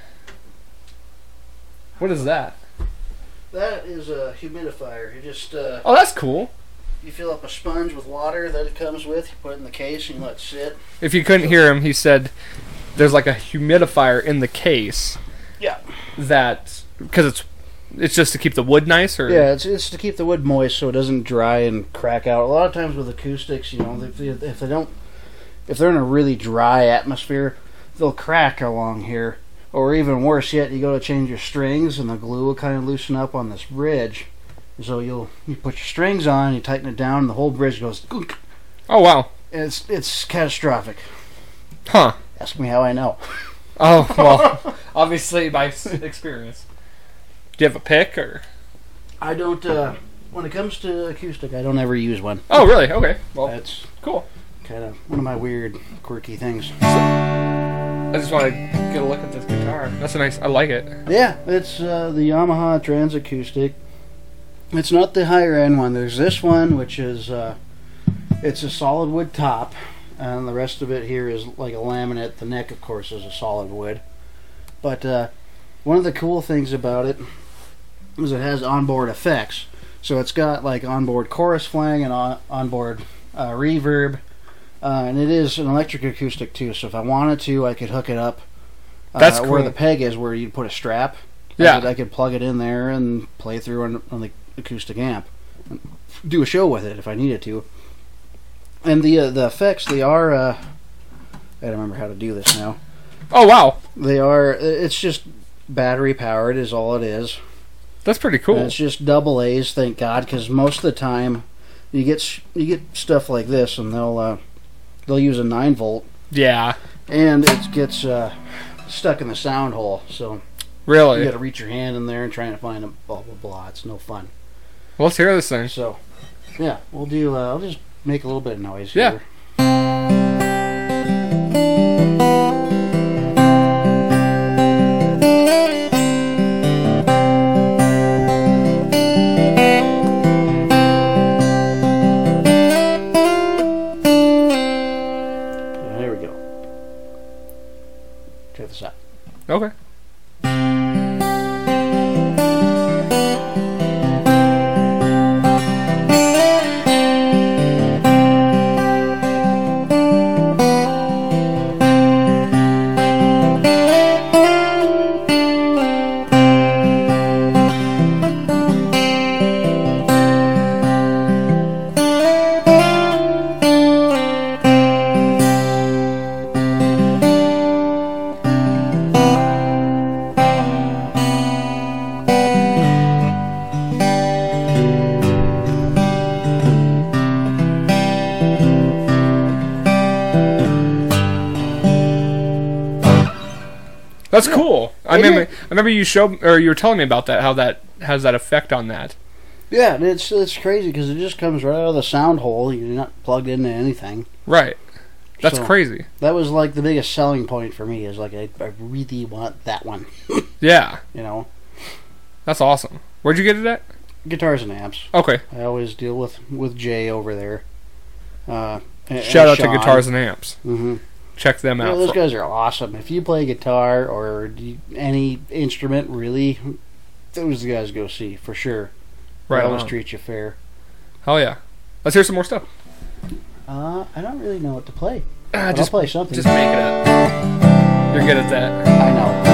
What is that? That is a humidifier. You just uh, Oh, that's cool. You fill up a sponge with water that it comes with. You put it in the case and you let it sit. If you couldn't hear him, he said there's like a humidifier in the case. Yeah. That because it's it's just to keep the wood nice, or Yeah, it's, it's to keep the wood moist so it doesn't dry and crack out. A lot of times with acoustics, you know, if they, if they don't, if they're in a really dry atmosphere, they'll crack along here. Or even worse yet, you go to change your strings and the glue will kind of loosen up on this bridge. So you'll you put your strings on, you tighten it down, and the whole bridge goes. Oh wow, It's it's catastrophic. huh? Ask me how I know. Oh well, obviously by experience. Do you have a pick or? I don't. Uh, when it comes to acoustic, I don't ever use one. Oh really? Okay. Well, That's cool. kind of one of my weird, quirky things. I just want to get a look at this guitar. That's a nice. I like it. Yeah, it's uh, the Yamaha TransAcoustic. It's not the higher end one. There's this one, which is uh, it's a solid wood top, and the rest of it here is like a laminate. The neck, of course, is a solid wood. But uh, one of the cool things about it is it has onboard effects. So it's got like onboard chorus flang and on- onboard uh, reverb, uh, and it is an electric acoustic too. So if I wanted to, I could hook it up. Uh, That's where the peg is, where you put a strap. I Yeah. could, I could plug it in there and play through on, on the acoustic amp, and do a show with it if I needed to. And the uh, the effects they are. Uh, I don't remember how to do this now. Oh wow, They are. It's just battery powered is all it is. that's pretty And cool. it's just double A's, thank God, because most of the time you get you get stuff like this, and they'll uh, they'll use a nine volt, Yeah. and it gets uh, stuck in the sound hole. So really you got to reach your hand in there and trying to find a blah blah blah. It's no fun. Well, let's hear this thing. So yeah, we'll do. Uh, I'll just make a little bit of noise. Yeah. Here. Remember. is. I remember you showed or you were telling me about that. How that has that effect on that. Yeah, and it's it's crazy because it just comes right out of the sound hole. You're not plugged into anything. Right. That's So- crazy. That was like the biggest selling point for me. Is like I, I really want that one. Yeah. You know, That's awesome. Where'd you get it at? guitars and amps. Okay. I always deal with with Jay over there. Uh, Shout out and to Guitars and Amps. hmm Check them out. those for- guys are awesome. If you play guitar or any instrument, really, those guys go see for sure. They right. always on. treat you fair. Hell yeah. Let's hear some more stuff. Uh, I don't really know what to play. But just I'll play something. just make it up. You're good at that. I know.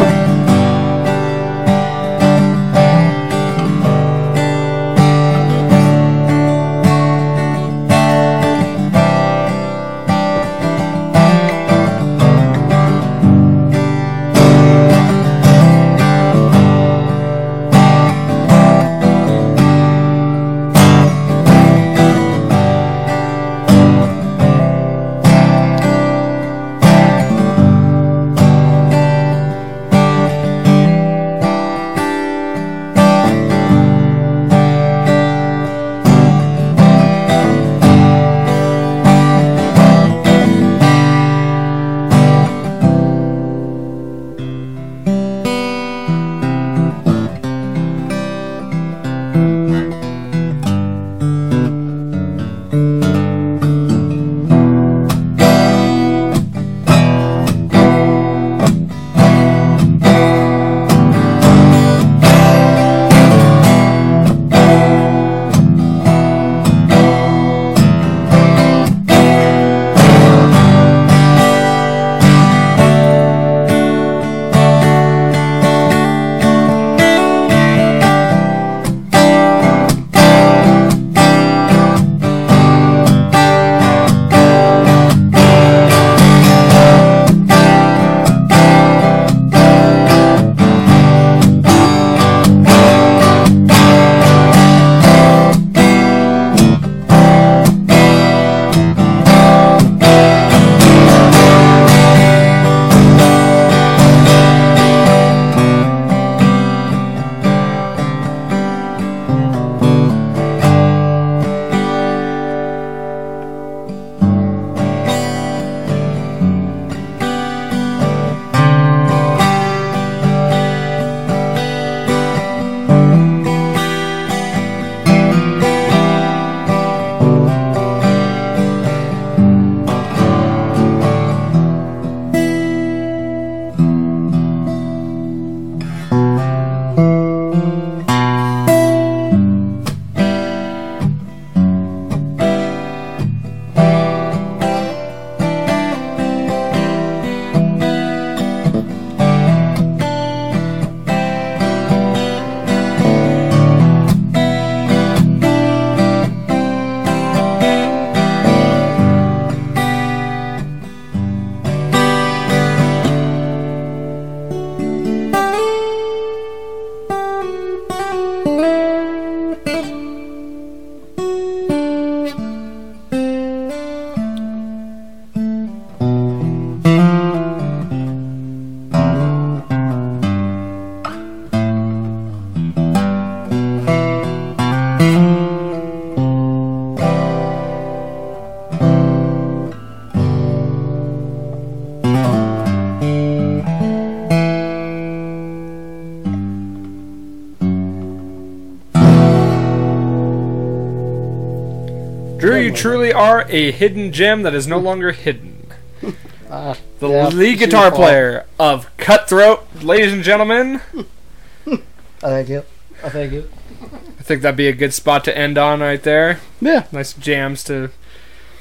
A hidden gem that is no longer hidden. Ah, The yeah, lead guitar player of Cutthroat, ladies and gentlemen. I thank you. I thank you. I think that'd be a good spot to end on right there. Yeah. Nice jams to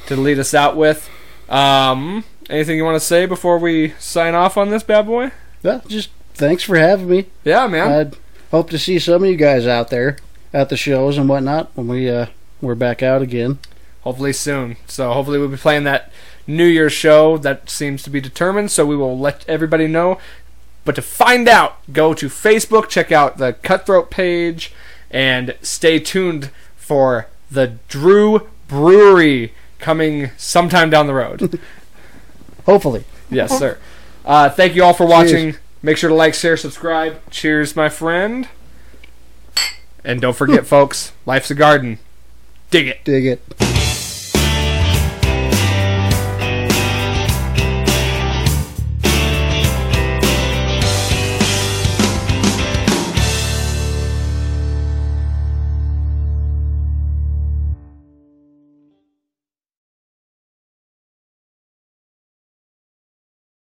to lead us out with. Um, anything you want to say before we sign off on this bad boy? Yeah. Just thanks for having me. Yeah, man. I'd hope to see some of you guys out there at the shows and whatnot when we uh we're back out again. Hopefully soon. So hopefully we'll be playing that New Year's show that seems to be determined. So we will let everybody know. But to find out, go to Facebook, check out the Cutthroat page, and stay tuned for the Drew Brewery coming sometime down the road. Hopefully. yes, sir. Uh, thank you all for watching. Make sure to like, share, subscribe. Cheers, my friend. And don't forget, folks, life's a garden. Dig it. Dig it.